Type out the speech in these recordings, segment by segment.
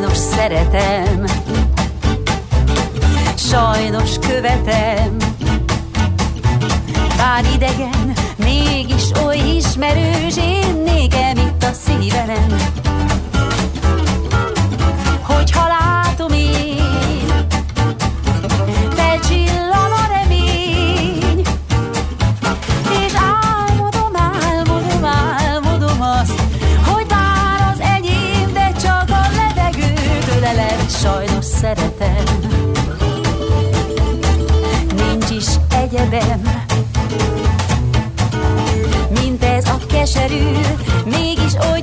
Sajnos szeretem, sajnos követem. Bár idegen, mégis oly ismerős, én nékem itt a szívem. Hogyha látom én, szeretem. Nincs is egyebem, mint ez a keserű, mégis oly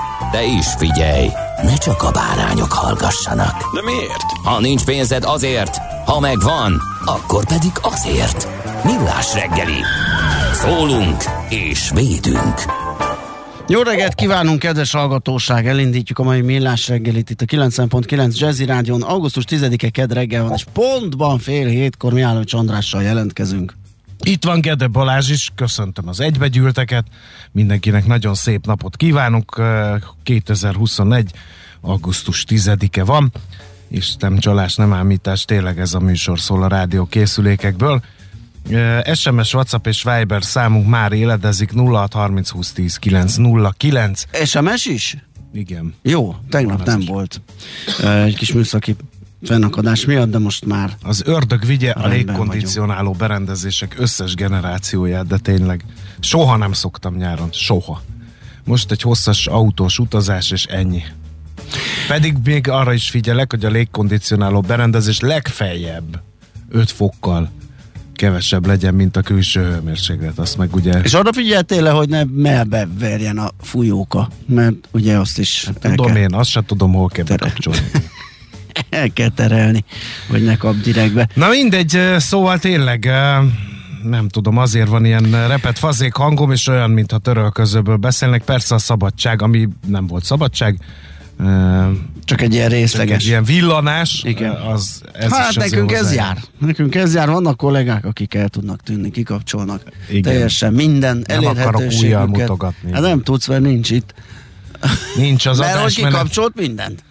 De is figyelj, ne csak a bárányok hallgassanak. De miért? Ha nincs pénzed azért, ha megvan, akkor pedig azért. Millás reggeli. Szólunk és védünk. Jó reggelt kívánunk, kedves hallgatóság! Elindítjuk a mai millás reggelit itt a 90.9 Jazzy Rádion. Augusztus 10-e ked reggel van, és pontban fél hétkor Mihálovics Andrással jelentkezünk. Itt van Gede Balázs is, köszöntöm az egybegyűlteket, mindenkinek nagyon szép napot kívánok, 2021. augusztus 10-e van, és nem csalás, nem ámítás, tényleg ez a műsor szól a rádió készülékekből. SMS, WhatsApp és Viber számunk már éledezik 0630 20 10 909. SMS is? Igen. Jó, tegnap nem volt. Egy kis műszaki fennakadás miatt, de most már Az ördög vigye a légkondicionáló berendezések összes generációját, de tényleg soha nem szoktam nyáron, soha. Most egy hosszas autós utazás, és ennyi. Pedig még arra is figyelek, hogy a légkondicionáló berendezés legfeljebb 5 fokkal kevesebb legyen, mint a külső hőmérséklet. Azt meg ugye És arra figyeltél hogy ne melbe verjen a fújóka, mert ugye azt is el tudom kell, én, azt sem tudom, hol kell bekapcsolni. El kell terelni, hogy ne kap direktbe. Na mindegy, szóval tényleg nem tudom, azért van ilyen repet fazék hangom, és olyan, mintha törölközőből beszélnek. Persze a szabadság, ami nem volt szabadság, Csak egy ilyen részleges. egy ilyen villanás, Igen. az ez hát nekünk ez jár. Nekünk ez jár. Vannak kollégák, akik el tudnak tűnni, kikapcsolnak. Igen. Teljesen minden Nem elérhetőségüket. mutogatni. Hát nem tudsz, mert nincs itt. Nincs az mert hogy adásmenet. kikapcsolt mindent.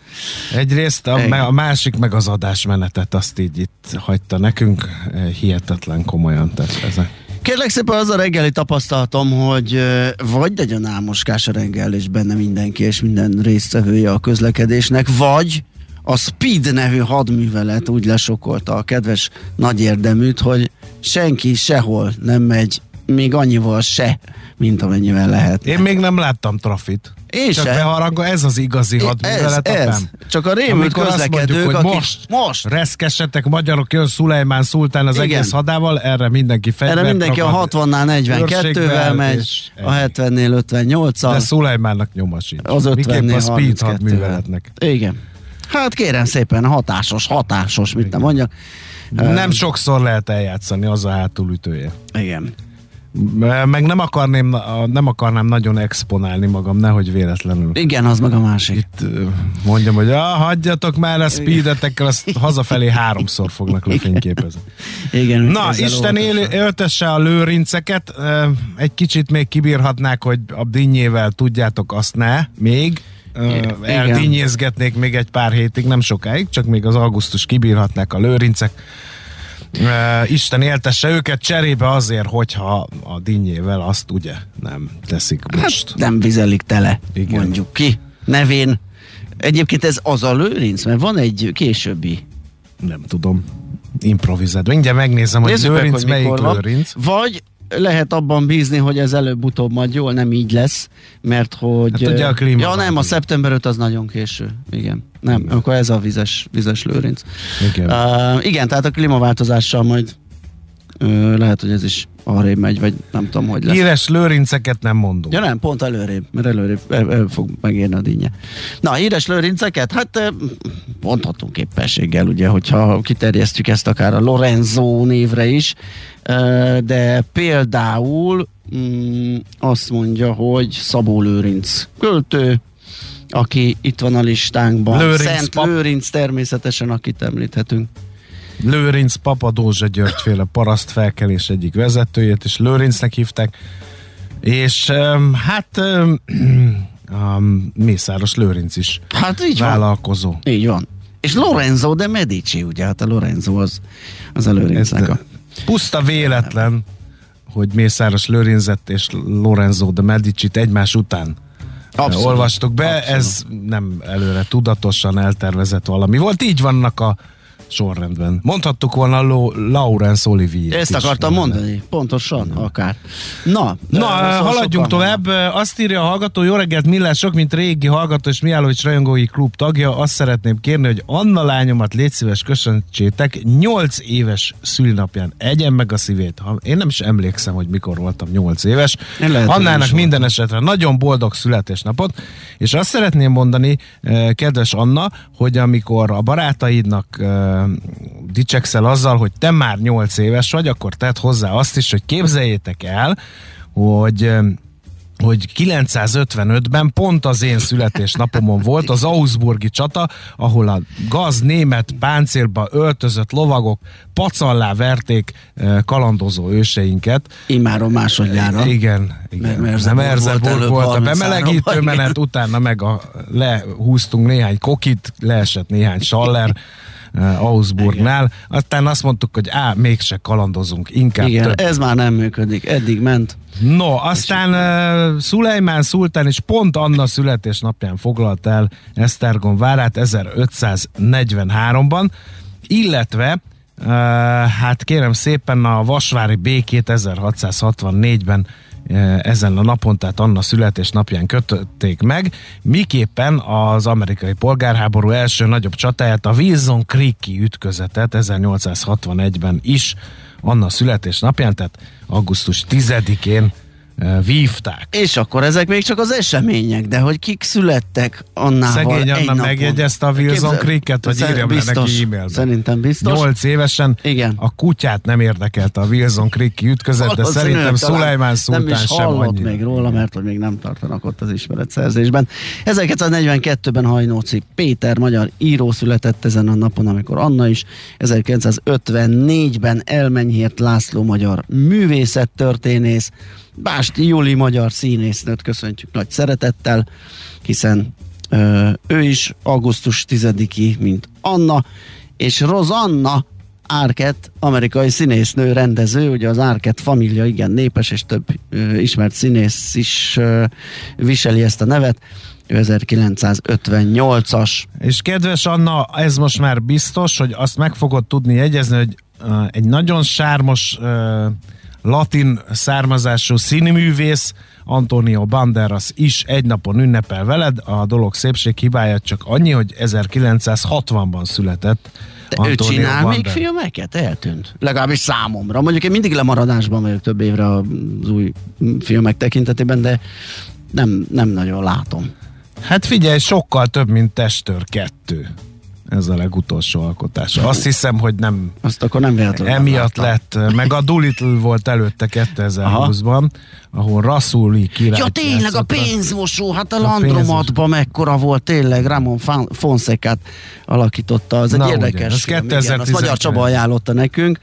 Egyrészt a, Igen. a másik meg az adásmenetet, azt így itt hagyta nekünk. eh, Hihetetlen komolyan tett ez. Kérlek szépen az a reggeli tapasztalatom, hogy ö, vagy nagyon álmoskás a reggel, és benne mindenki, és minden résztvevője a közlekedésnek, vagy a Speed nevű hadművelet úgy lesokolta a kedves nagy érdeműt, hogy senki sehol nem megy, még annyival se, mint amennyivel lehet. Én még nem láttam trafit. Én Csak sem. beharangol, ez az igazi ez, hadművelet. ez. apám. Csak a rémült közlekedők, mondjuk, akik most, most reszkessetek magyarok, jön Szulajmán Szultán az Igen. egész hadával, erre mindenki fegyvert erre mindenki a ragad, 60-nál őrségbe 42-vel állt, megy, a ennyi. 70-nél 58-al. De Szulajmánnak nyoma sincs. Az 50 Miképp a Speed hadműveletnek. Igen. Hát kérem szépen, hatásos, hatásos, mit nem mondjak. Nem sokszor lehet eljátszani, az a hátulütője. Igen. Meg nem akarném, nem akarnám nagyon exponálni magam, nehogy véletlenül. Igen, az meg a másik. Itt mondjam, hogy ah, hagyjatok már a speedetekkel, azt hazafelé háromszor fognak lefényképezni. Igen, Na, Isten él, öltesse a lőrinceket, egy kicsit még kibírhatnák, hogy a dinnyével tudjátok, azt ne, még. Eldinnyézgetnék még egy pár hétig, nem sokáig, csak még az augusztus kibírhatnák a lőrincek. Isten éltesse őket cserébe azért, hogyha a dinnyével azt ugye nem teszik most. Hát nem vizelik tele, Igen. Mondjuk ki. Nevén. Egyébként ez az a lőrinc, mert van egy későbbi. Nem tudom. Improvizált. Mindjárt megnézem, hogy Nézzük meg, lőrinc hogy melyik mikor van. lőrinc. Vagy lehet abban bízni, hogy ez előbb-utóbb majd jól nem így lesz, mert hogy... Hát ugye a klíma Ja nem, a szeptember 5 az nagyon késő. Igen. Nem, Igen. akkor ez a vizes, vizes lőrinc. Igen. Uh, igen, tehát a klímaváltozással majd uh, lehet, hogy ez is arrébb megy, vagy nem tudom, hogy lesz. Híres lőrinceket nem mondunk. Ja nem, pont előrébb, mert előrébb el, el fog megérni a dinnye. Na, híres lőrinceket? Hát mondhatunk éppességgel, ugye, hogyha kiterjesztjük ezt akár a Lorenzo névre is, de például mm, azt mondja, hogy Szabó Lőrinc költő, aki itt van a listánkban. Lőrinc Szent pap. Lőrinc természetesen, akit említhetünk. Lőrinc Papa Dózsa Györgyféle paraszt felkelés egyik vezetőjét, és Lőrincnek hívták, és hát um, Mészáros Lőrinc is Hát így van. vállalkozó. Így van. És Lorenzo de Medici, ugye, hát a Lorenzo az, az a Lőrincnek a... puszta véletlen, hogy Mészáros Lőrincet és Lorenzo de Medicit egymás után Abszolút. olvastuk be, Abszolút. ez nem előre tudatosan eltervezett valami volt, így vannak a sorrendben. Mondhattuk volna Lo- Laurence Olivier. Ezt akartam mondani, pontosan, akár. Na, Na, ö, szóval haladjunk tovább. Azt írja a hallgató, jó reggelt, Millás, sok, mint régi hallgató és Miálovics rajongói klub tagja. Azt szeretném kérni, hogy Anna lányomat légy szíves köszöntsétek 8 éves szülinapján. Egyen meg a szívét. Én nem is emlékszem, hogy mikor voltam 8 éves. Lehet, nem Annának minden esetre nagyon boldog születésnapot, és azt szeretném mondani, eh, kedves Anna, hogy amikor a barátaidnak eh, dicsekszel azzal, hogy te már 8 éves vagy, akkor tedd hozzá azt is, hogy képzeljétek el, hogy hogy 955-ben pont az én születésnapomon volt az Augsburgi csata, ahol a gaz német páncélba öltözött lovagok pacallá verték kalandozó őseinket. Immáron másodjára. Igen, igen. Mert Nem Merseburg volt a 33-ban, bemelegítő menet, utána meg a, lehúztunk néhány kokit, leesett néhány saller Augsburgnál, aztán azt mondtuk, hogy á, mégse kalandozunk, inkább Igen, több. ez már nem működik. Eddig ment. No, aztán uh, Szulejmán Szultán is pont Anna születésnapján foglalt el Esztergom várát 1543-ban, illetve uh, hát kérem szépen a Vasvári békét 1664-ben uh, ezen a napon, tehát Anna születésnapján kötötték meg, miképpen az amerikai polgárháború első nagyobb csatáját, a Wilson Creek-i ütközetet 1861-ben is Anna születésnapján, tehát augusztus 10-én uh, vívták. És akkor ezek még csak az események, de hogy kik születtek Annával Szegény Anna megjegyezte a Wilson Képzel- Creek-et, vagy Szer- írjam le biztos, neki e-mailben. Szerintem biztos. 8 évesen Igen. a kutyát nem érdekelte a Wilson Creek-i ütközet, de szerintem Szulajmán Nem Szultán is sem annyira. még róla, mert hogy még nem tartanak ott az ismeretszerzésben. 1942-ben Hajnóci Péter magyar író született ezen a napon, amikor Anna is. 1954-ben Elmenyhért László magyar művészettörténész. Básti Juli magyar színésznőt köszöntjük nagy szeretettel, hiszen ö, ő is augusztus 10-i, mint Anna, és Rosanna Árket, amerikai színésznő, rendező, ugye az Árket família igen népes, és több ö, ismert színész is ö, viseli ezt a nevet. Ő 1958-as. És kedves Anna, ez most már biztos, hogy azt meg fogod tudni jegyezni, hogy uh, egy nagyon sármos uh, latin származású színművész, Antonio Banderas is egy napon ünnepel veled. A dolog szépség hibája csak annyi, hogy 1960-ban született. De ő Antonio csinál még Banderas. filmeket? Eltűnt. Legalábbis számomra. Mondjuk én mindig lemaradásban vagyok több évre az új filmek tekintetében, de nem, nem nagyon látom. Hát figyelj, sokkal több, mint Testőr 2. ez a legutolsó alkotása. Azt hiszem, hogy nem Azt akkor nem véletlenül nem emiatt láttam. lett, meg a Doolittle volt előtte 2020-ban, ahol Rasuli király Ja tényleg, a pénzmosó, hát a, A Landromatban mekkora volt tényleg, Ramon Fonszekát alakította, az egy Na, ugye, érdekes ez film, igen, azt 2019. Magyar Csaba ajánlotta nekünk,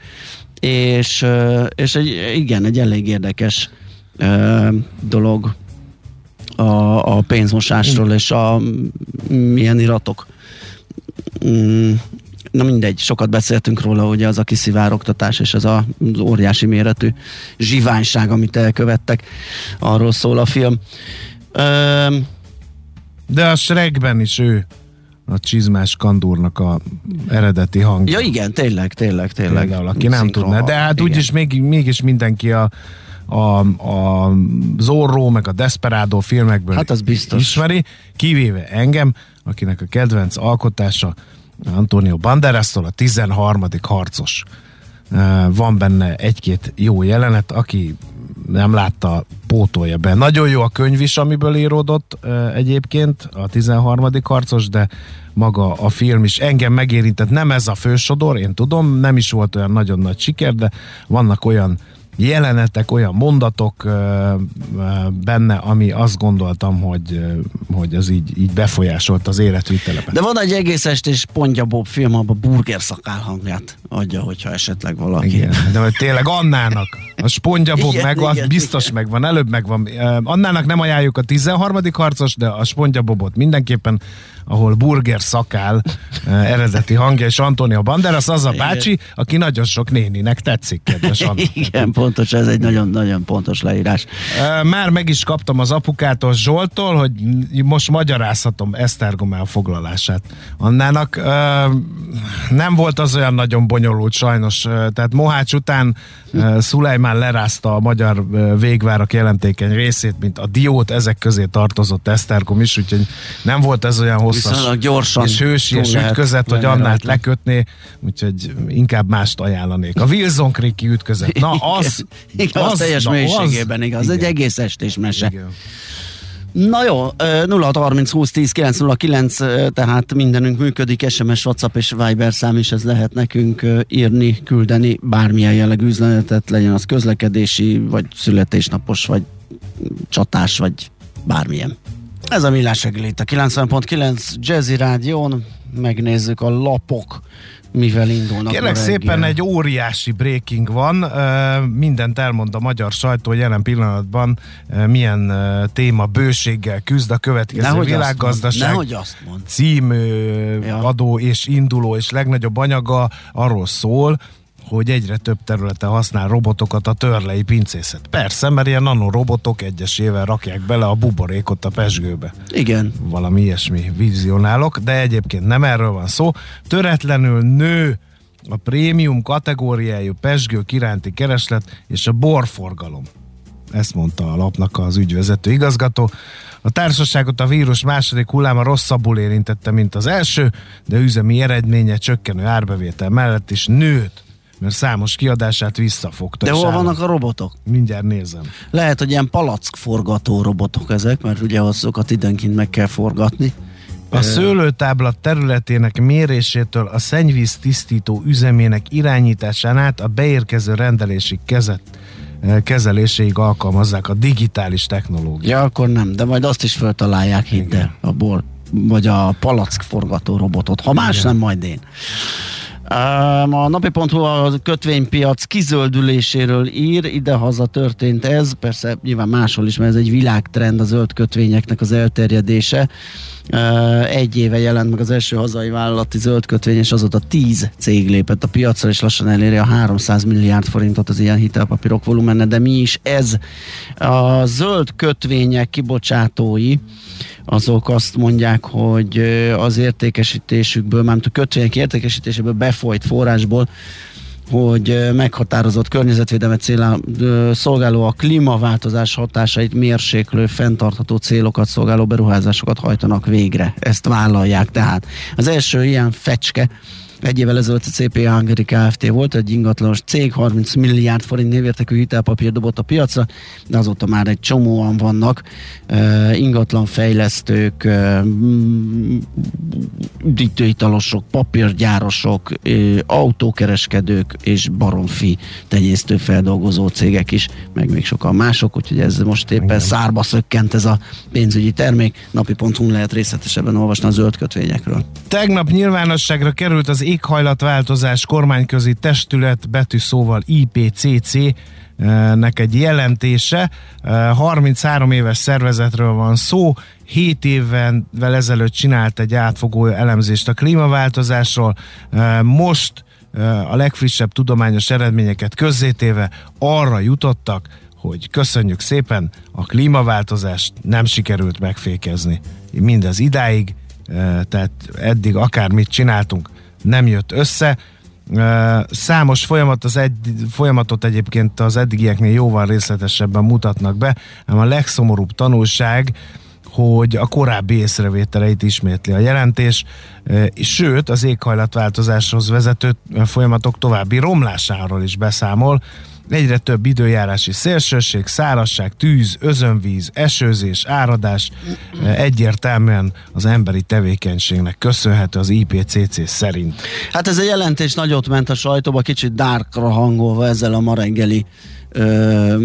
és, és egy, igen, egy elég érdekes dolog a, a pénzmosásról és a milyen iratok. Mm, Na mindegy, sokat beszéltünk róla, ugye az a kiszivárogtatás és az a, az óriási méretű zsiványság, amit elkövettek. Arról szól a film. Öm, De a Shrekben is ő a csizmás kandúrnak a eredeti hangja. ja igen, tényleg, tényleg, tényleg. Például, aki nem tudná. De hang, hát úgyis még, mégis mindenki a, a, a Zorro meg a Desperado filmekből Hát az biztos. ismeri, kivéve engem, akinek a kedvenc alkotása Antonio Banderastól a 13. harcos. Uh, Van benne egy-két jó jelenet, aki nem látta, pótolja be. Nagyon jó a könyv is, amiből íródott uh, egyébként, a 13. harcos, de maga a film is engem megérintett. Nem ez a fősodor, én tudom, nem is volt olyan nagyon nagy siker, de vannak olyan jelenetek, olyan mondatok benne, ami azt gondoltam, hogy, hogy az így, így befolyásolt az életvitelemet. De van egy egész estés Pontja Bob film, abban burger szakál hangját adja, hogyha esetleg valaki. Igen, de hogy tényleg Annának, a Spongyabob Igen, megvan, igen, biztos igen. megvan, előbb megvan. Annának nem ajánljuk a 13. harcos, de a Spongyabobot mindenképpen, ahol burger szakál ö, eredeti hangja, és Antonio Banderas az a bácsi, aki nagyon sok néninek tetszik, kedves. Igen, pontos, ez egy nagyon-nagyon pontos leírás. Ö, Már meg is kaptam az apukától Zsoltól, hogy most magyarázhatom Esztergom elfoglalását. Annának ö, nem volt az olyan nagyon bonyolult sajnos, tehát Mohács után Szulajmán lerázta a magyar végvárak jelentékeny részét, mint a diót, ezek közé tartozott Esztergom is, úgyhogy nem volt ez olyan hosszas Viszonylag gyorsan és hősies túl lehet ütközet, hogy Annát rajta. lekötné, úgyhogy inkább mást ajánlanék. A Wilson Creek ütközet, na az, igen, az, az teljes na, mélységében igaz, igen. egy egész estés mese. Igen. Na jó, ö, 0630 20 10 909, ö, tehát mindenünk működik, SMS, WhatsApp és Viber szám is, ez lehet nekünk írni, küldeni bármilyen jellegű üzenetet, legyen az közlekedési, vagy születésnapos, vagy csatás, vagy bármilyen. Ez a Millás reggeli itt a 90.9 Jazzy Rádión, megnézzük a lapok, mivel indulnak Kérlek szépen egy óriási breaking van, mindent elmond a magyar sajtó jelen pillanatban, milyen téma bőséggel küzd a következő Nehogy azt világgazdaság. mondd, nehogy azt mond. cím, ö, Ja. adó és induló és legnagyobb anyaga arról szól, hogy egyre több területen használ robotokat a törlei pincészet. Persze, mert ilyen nanorobotok egyesével rakják bele a buborékot a pesgőbe Igen, valami ilyesmi vizionálok, de egyébként nem erről van szó. Töretlenül nő a prémium kategóriájú pesgők iránti kereslet és a borforgalom. Ezt mondta a lapnak az ügyvezető igazgató. A társaságot a vírus második hulláma rosszabbul érintette, mint az első, de üzemi eredménye csökkenő árbevétel mellett is nőtt, mert számos kiadását visszafogta. de hol vannak a robotok? Mindjárt nézem. Lehet, hogy ilyen palack forgató robotok ezek, mert ugye azokat időnként meg kell forgatni. A szőlőtábla területének mérésétől a szennyvíz tisztító üzemének irányításán át a beérkező rendelési kezet, eh, kezeléséig alkalmazzák a digitális technológiát. Ja, akkor nem, de majd azt is föltalálják, hidd el, a bor, vagy a palack forgató robotot. Ha más nem, majd én. A napi.hu a kötvénypiac kizöldüléséről ír, idehaza történt ez, persze nyilván máshol is, mert ez egy világtrend a zöld kötvényeknek az elterjedése. Egy éve jelent meg az első hazai vállalati zöld kötvény, és azóta 10 cég lépett a piacra, és lassan eléri a 300 milliárd forintot az ilyen hitelpapírok volumene, de mi is ez? A zöld kötvények kibocsátói azok azt mondják, hogy az értékesítésükből, mármint a kötvények értékesítéséből befolyt forrásból, hogy meghatározott környezetvédelmet célá, szolgáló a klímaváltozás hatásait mérséklő, fenntartható célokat szolgáló beruházásokat hajtanak végre. Ezt vállalják tehát. Az első ilyen fecske Egy évvel ezelőtt a CP Hungary Kft. volt egy ingatlanos cég, 30 milliárd forint névértékű hitelpapír dobott a piacra, de azóta már egy csomóan vannak uh, ingatlanfejlesztők, uh, diktőitalosok, papírgyárosok, uh, autókereskedők és baromfi tenyésztő feldolgozó cégek is, meg még sokan mások, úgyhogy ez most éppen Igen. szárba szökkent ez a pénzügyi termék. Napi.hu lehet részletesebben olvasni a zöld kötvényekről. Tegnap nyilvánosságra került az éghajlatváltozás kormányközi testület betűszóval IPCC nek egy jelentése. 33 éves szervezetről van szó, 7 évvel ezelőtt csinált egy átfogó elemzést a klímaváltozásról, most a legfrissebb tudományos eredményeket közzétéve arra jutottak, hogy köszönjük szépen, a klímaváltozást nem sikerült megfékezni. Mindez idáig, tehát eddig akármit csináltunk, nem jött össze. Számos folyamat az egy, folyamatot egyébként az eddigieknél jóval részletesebben mutatnak be, ám a legszomorúbb tanulság, hogy a korábbi észrevételeit ismétli a jelentés, sőt az éghajlatváltozáshoz vezető folyamatok további romlásáról is beszámol, Egyre több időjárási szélsőség, szárazság, tűz, özönvíz, esőzés, áradás egyértelműen az emberi tevékenységnek köszönhető az IPCC szerint. Hát ez a jelentés nagyot ment a sajtóba, kicsit dárkra hangolva ezzel a ma reggeli ö,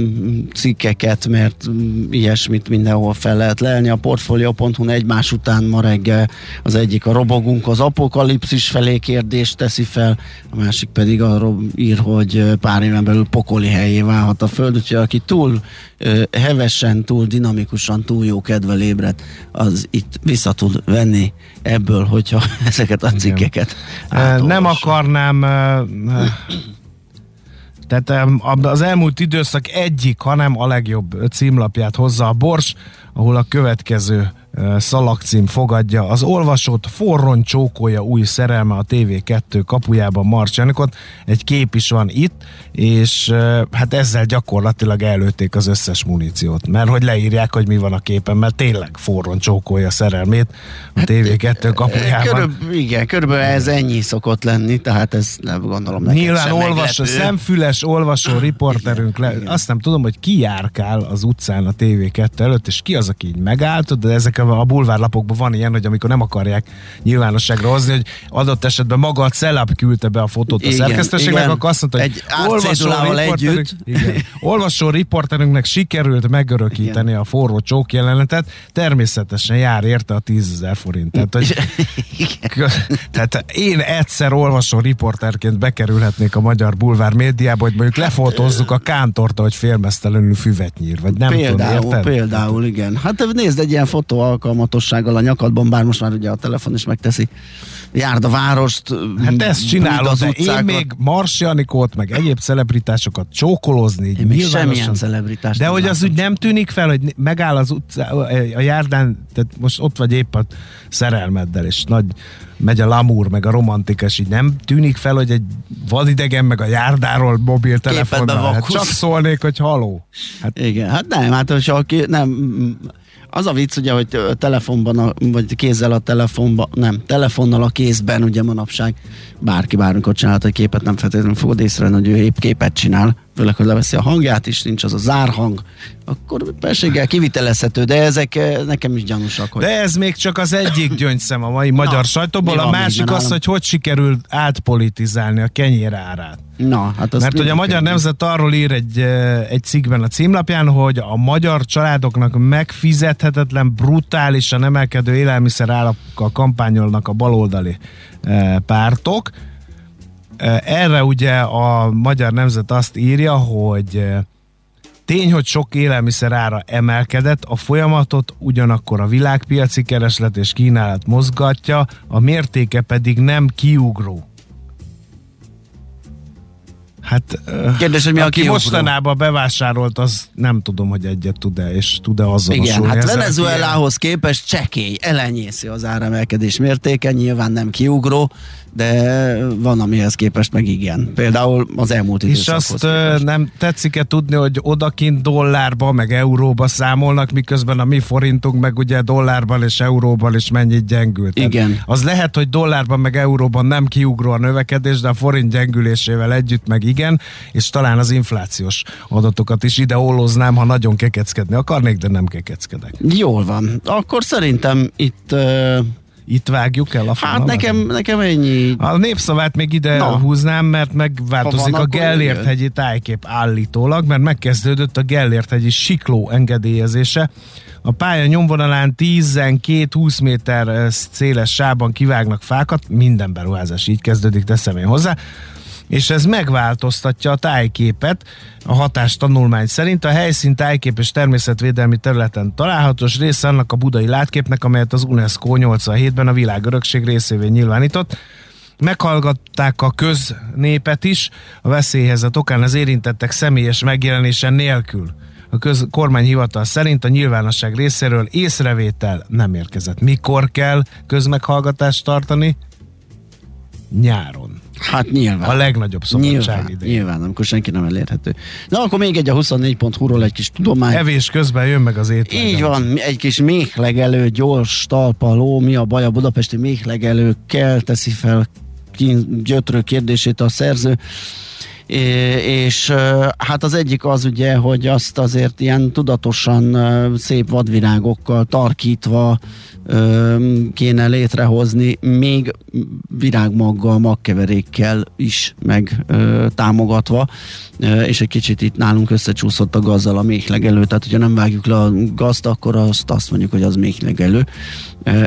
cikkeket, mert ilyesmit mindenhol fel lehet lelni. A Portfolio.hu egymás után ma reggel az egyik a robogunk az apokalipszis felé kérdést teszi fel, a másik pedig arról ír, hogy pár éven belül pokoli helyé válhat a Föld, úgyhogy aki túl ö, hevesen, túl dinamikusan, túl jó kedvel ébred, az itt vissza tud venni ebből, hogyha ezeket a cikkeket Nem akarnám tehát az elmúlt időszak egyik, hanem a legjobb címlapját hozza a Bors, ahol a következő szalagcím fogadja. Az olvasott forron csókolja új szerelme a TV2 kapujában Marcs Janikot. Egy kép is van itt, és hát ezzel gyakorlatilag előtték az összes muníciót, mert hogy leírják, hogy mi van a képen, mert tényleg forron csókolja szerelmét a hát, TV2 kapujában. Körül, igen, körülbelül ez ennyi szokott lenni, tehát ez nem gondolom neked Nyilván olvasó, szemfüles olvasó riporterünk, le, azt nem tudom, hogy ki járkál az utcán a TV2 előtt, és ki az, aki így megállt, de ezek a bulvárlapokban van ilyen, hogy amikor nem akarják nyilvánosságra hozni, hogy adott esetben maga a celeb küldte be a fotót a igen, szerkesztőségnek, akkor azt mondta, hogy egy olvasó riporterünk, igen, olvasó riporterünknek sikerült megörökíteni igen. a forró csók jelenetet, természetesen jár érte a 10 ezer forint. Tehát, hogy, tehát én egyszer olvasó riporterként bekerülhetnék a magyar bulvár médiába, hogy mondjuk lefotózzuk a kántorta, hogy félmeztelenül füvet nyír, vagy nem például, tudom, érted? Például, igen. Hát nézd egy ilyen fotó alkalmatossággal a nyakadban, bár most már ugye a telefon is megteszi. Járd a várost. Hát ezt csinálod, de én még Mars Janikót, meg egyéb celebritásokat csókolózni. Én még semmilyen celebritást De hogy az úgy nem tűnik fel, hogy megáll az utca, a járdán, tehát most ott vagy épp a szerelmeddel, és nagy megy a lamúr, meg a romantika, és így nem tűnik fel, hogy egy vadidegen meg a járdáról mobiltelefonnal. Hát csak szólnék, hogy haló. Hát, Igen, hát nem, hát hogyha nem, az a vicc ugye, hogy telefonban, a, vagy kézzel a telefonban, nem, telefonnal a kézben ugye manapság bárki bármikor csinálhat egy képet, nem feltétlenül fogod észre, hogy ő épp képet csinál, főleg, hogy leveszi a hangját is, nincs az a zárhang, akkor perséggel kivitelezhető, de ezek nekem is gyanúsak. Hogy... De ez még csak az egyik gyöngyszem a mai Na, magyar sajtóból, a másik az, hogy hogy sikerül átpolitizálni a kenyér árát. Na, hát Mert hogy a Magyar Nemzet arról ír egy, egy cikkben a címlapján, hogy a magyar családoknak megfizethetetlen, brutálisan emelkedő élelmiszer állakkal kampányolnak a baloldali pártok. Erre ugye a Magyar Nemzet azt írja, hogy Tény, hogy sok élelmiszer ára emelkedett, a folyamatot ugyanakkor a világpiaci kereslet és kínálat mozgatja, a mértéke pedig nem kiugró. Hát, Kérdés, hogy mi a aki kiugró? mostanában bevásárolt, az nem tudom, hogy egyet tud-e, és tud-e azonosulni. Igen, hát Venezuelához képest csekély, elenyészi az áremelkedés mértéke, nyilván nem kiugró, de van amihez képest meg igen. Például az elmúlt És időszakhoz azt ö, képest. nem tetszik-e tudni, hogy odakint dollárba, meg euróba számolnak, miközben a mi forintunk meg ugye dollárban és euróban is mennyit gyengült. Tehát Igen. Az lehet, hogy dollárban meg euróban nem kiugró a növekedés, de a forint gyengülésével együtt meg igen, és talán az inflációs adatokat is ide olloznám, ha nagyon kekeckedni akarnék, de nem kekeckedek. Jól van. Akkor szerintem itt, uh, Itt vágjuk el a hát fonalat? nekem, nekem ennyi. A népszavát még ide Na. Húznám, mert megváltozik a akkor Gellért-hegyi tájkép állítólag, mert megkezdődött a Gellért-hegyi sikló engedélyezése. A pálya nyomvonalán 10-20 méter eh, széles sában kivágnak fákat, minden beruházás így kezdődik, teszem én hozzá, és ez megváltoztatja a tájképet. A hatás tanulmány szerint a helyszín tájkép és természetvédelmi területen találhatós része annak a budai látképnek, amelyet az UNESCO 87-ben a világörökség részévé nyilvánított. Meghallgatták a köznépet is a veszélyhelyzet okán az érintettek személyes megjelenése nélkül. A köz, kormányhivatal szerint a nyilvánosság részéről észrevétel nem érkezett. Mikor kell közmeghallgatást tartani? Nyáron. Hát nyilván. A legnagyobb szabadság Nyilván, idején. nyilván, amikor senki nem elérhető. Na akkor még egy a 24.hu-ról egy kis tudomány. Evés közben jön meg az étel. Így van, egy kis méhlegelő, gyors talpaló, mi a baj a budapesti méhlegelőkkel, teszi fel gyötrő kérdését a szerző. És hát az egyik az ugye, hogy azt azért ilyen tudatosan szép vadvirágokkal tarkítva kéne létrehozni, még virágmaggal, magkeverékkel is meg támogatva, és egy kicsit itt nálunk összecsúszott a gazzal a méhlegelő, tehát hogyha nem vágjuk le a gazt, akkor azt, azt mondjuk, hogy az méhlegelő.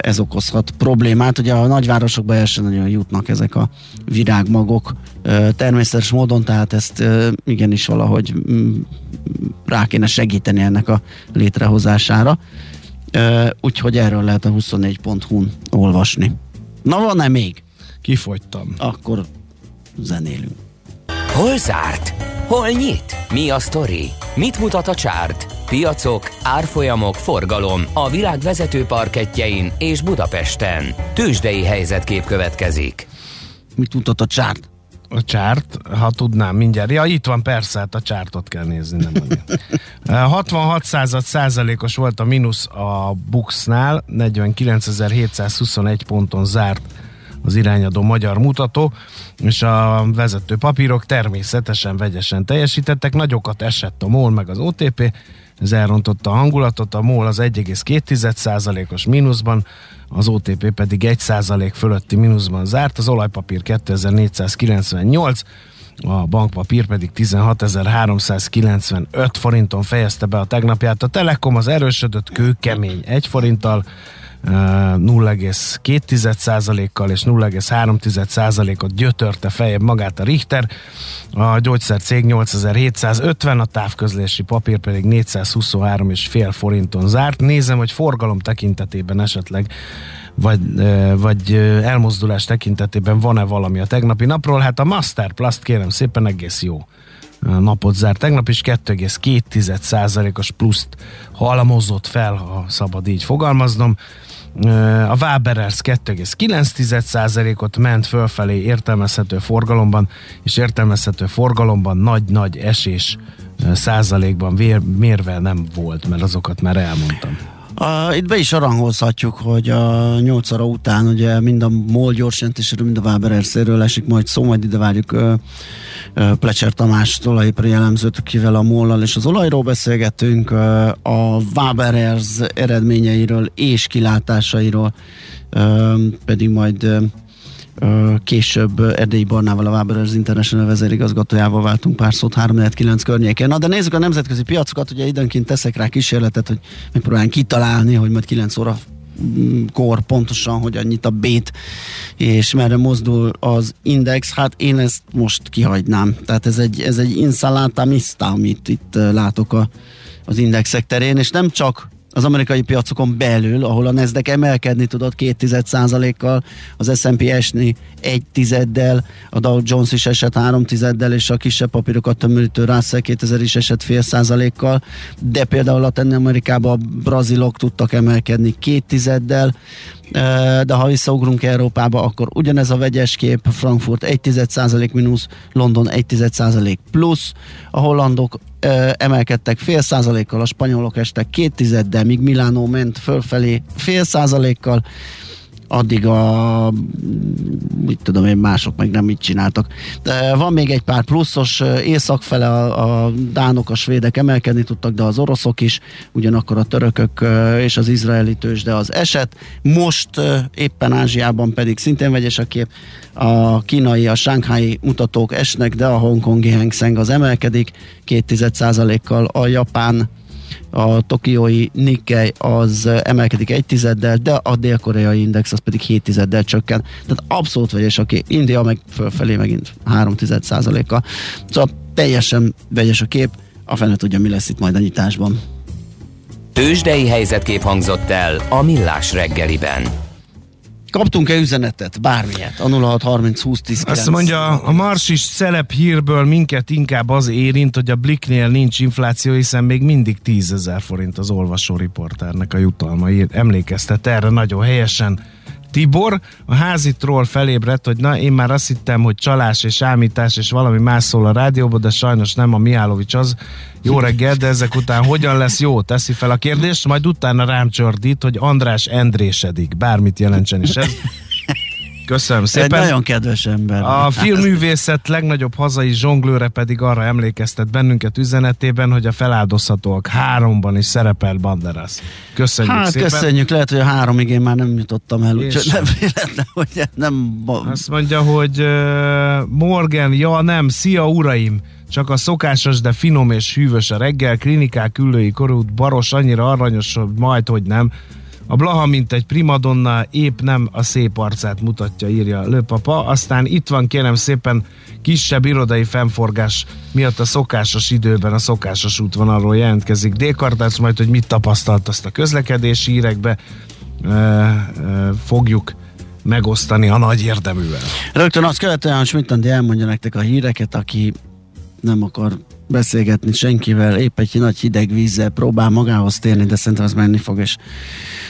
Ez okozhat problémát. Ugye a nagyvárosokban el sem nagyon jutnak ezek a virágmagok természetes módon, tehát ezt igenis valahogy mm, rá kéne segíteni ennek a létrehozására. Úgyhogy erről lehet a 24.hu-n olvasni. Na van-e még? Kifogytam. Akkor zenélünk. Hol zárt? Hol nyit? Mi a sztori? Mit mutat a csárt? Piacok, árfolyamok, forgalom a világ vezető parketjein és Budapesten. Tősdei helyzetkép következik. Mit mutat a csárt? A csárt, ha tudnám mindjárt. Ja, itt van persze, hát a csártot kell nézni, nem annyi. Eh, 66 század százalékos volt a mínusz a Buxnál, 49.721 ponton zárt az irányadó magyar mutató, és a vezető papírok természetesen vegyesen teljesítettek, nagyokat esett a MOL meg az OTP, ez elrontotta a hangulatot, a MOL az 1,2%-os mínuszban, az OTP pedig 1% fölötti mínuszban zárt, az olajpapír 2498, a bankpapír pedig 16.395 forinton fejezte be a tegnapját. A Telekom az erősödött kőkemény 1 forinttal, 0,2%-kal és 0,3%-ot gyötörte fejebb magát a Richter. A gyógyszercég 8750, a távközlési papír pedig 423,5 forinton zárt. Nézem, hogy forgalom tekintetében esetleg vagy, vagy elmozdulás tekintetében van-e valami a tegnapi napról. Hát a Masterplast kérem szépen egész jó napot zárt. Tegnap is 2,2%-os pluszt halmozott fel, ha szabad így fogalmaznom. A Waberers 2,9%-ot ment fölfelé értelmezhető forgalomban, és értelmezhető forgalomban nagy-nagy esés százalékban mérve nem volt, mert azokat már elmondtam. A, itt be is arangozhatjuk, hogy a 8 óra után ugye mind a MOL gyorsjelentéséről, mind a Waber RC-ről esik majd szó, majd ide várjuk ö, ö, Plecser Tamás olajipari jellemzőt, akivel a mollal és az olajról beszélgetünk, ö, a RC eredményeiről és kilátásairól ö, pedig majd Ö, Később Erdélyi Barnával, a Waberers International vezérigazgatójával váltunk pár szót 3-9 környéken. Na de nézzük a nemzetközi piacokat, ugye időnként teszek rá kísérletet, hogy megpróbáljunk kitalálni, hogy majd 9 óra mm, kor pontosan hogyan nyit a bét, és merre mozdul az index, hát én ezt most kihagynám. Tehát ez egy, ez egy insalata mista, amit itt látok a, az indexek terén, és nem csak az amerikai piacokon belül, ahol a Nasdaq emelkedni tudott 2% kal az S&P esni egy tizeddel, a Dow Jones is esett három tizeddel, és a kisebb papírokat tömörítő Russell 2000 is esett fél százalékkal, de például a Amerikában a brazilok tudtak emelkedni két tizeddel, de ha visszaugrunk Európába, akkor ugyanez a vegyes kép, Frankfurt 1 mínusz, London 1% plusz, a hollandok emelkedtek fél százalékkal, a spanyolok estek két tizeddel, míg Milánó ment fölfelé fél százalékkal, addig a mit tudom én, mások meg nem mit csináltak. De van még egy pár pluszos, északfele a, a dánok, a svédek emelkedni tudtak, de az oroszok is, ugyanakkor a törökök és az izraeli tős, de az eset. Most éppen Ázsiában pedig szintén vegyes a kép, a kínai, a sánghái mutatók esnek, de a hongkongi Hang Seng az emelkedik, két kal a japán a tokiói Nikkei az emelkedik egy tizeddel, de a dél-koreai index az pedig 7 tizeddel csökken. Tehát abszolút vegyes, aki India meg fölfelé megint 3 százaléka. Szóval teljesen vegyes a kép, a fene tudja, mi lesz itt majd a nyitásban. Tőzsdei helyzetkép hangzott el a Millás reggeliben. Kaptunk-e üzenetet, bármilyet? A 0630 20 10 Azt mondja, a marsis szelep hírből minket inkább az érint, hogy a Blicknél nincs infláció, hiszen még mindig 10 ezer forint az olvasó riporternek a jutalma. Emlékeztet erre nagyon helyesen Tibor a házitról felébredt, hogy na én már azt hittem, hogy csalás és ámítás és valami más szól a rádióban, de sajnos nem a Mihálovics az. Jó reggel, de ezek után hogyan lesz jó? Teszi fel a kérdést, majd utána rám csordít, hogy András Endrésedik. Bármit jelentsen is ez. Köszönöm szépen. Egy nagyon kedves ember. A filmművészet legnagyobb hazai zsonglőre pedig arra emlékeztet bennünket üzenetében, hogy a feláldozhatóak háromban is szerepel Banderas. Köszönjük hát, szépen. köszönjük, lehet, hogy a háromig én már nem jutottam el, úgyhogy nem véletlen, hogy nem... Azt mondja, hogy uh, Morgan, ja nem, szia uraim! Csak a szokásos, de finom és hűvös a reggel, klinikák, ülői korút, baros annyira aranyos, hogy majd, hogy nem. A Blaha, mint egy primadonna, épp nem a szép arcát mutatja, írja Lőpapa. Aztán itt van kérem szépen kisebb irodai fennforgás miatt a szokásos időben a szokásos útvonalról jelentkezik Dékartác, majd hogy mit tapasztalt azt a közlekedési hírekbe e, e, fogjuk megosztani a nagy érdeművel. Rögtön azt követően, hogy Schmidt elmondja nektek a híreket, aki nem akar beszélgetni senkivel, épp egy nagy hideg vízzel próbál magához térni, de szerintem az menni fog, és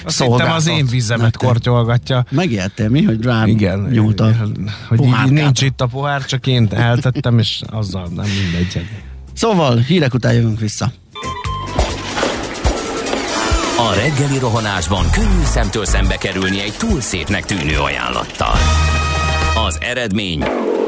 Azt hittem az én vízemet nektek. kortyolgatja. Megijedtél mi, hogy rám Igen, nyúlt a hogy így nincs itt a pohár, csak én eltettem, és azzal nem mindegy. Szóval, hírek után jövünk vissza. A reggeli rohanásban könnyű szemtől szembe kerülni egy túl szépnek tűnő ajánlattal. Az eredmény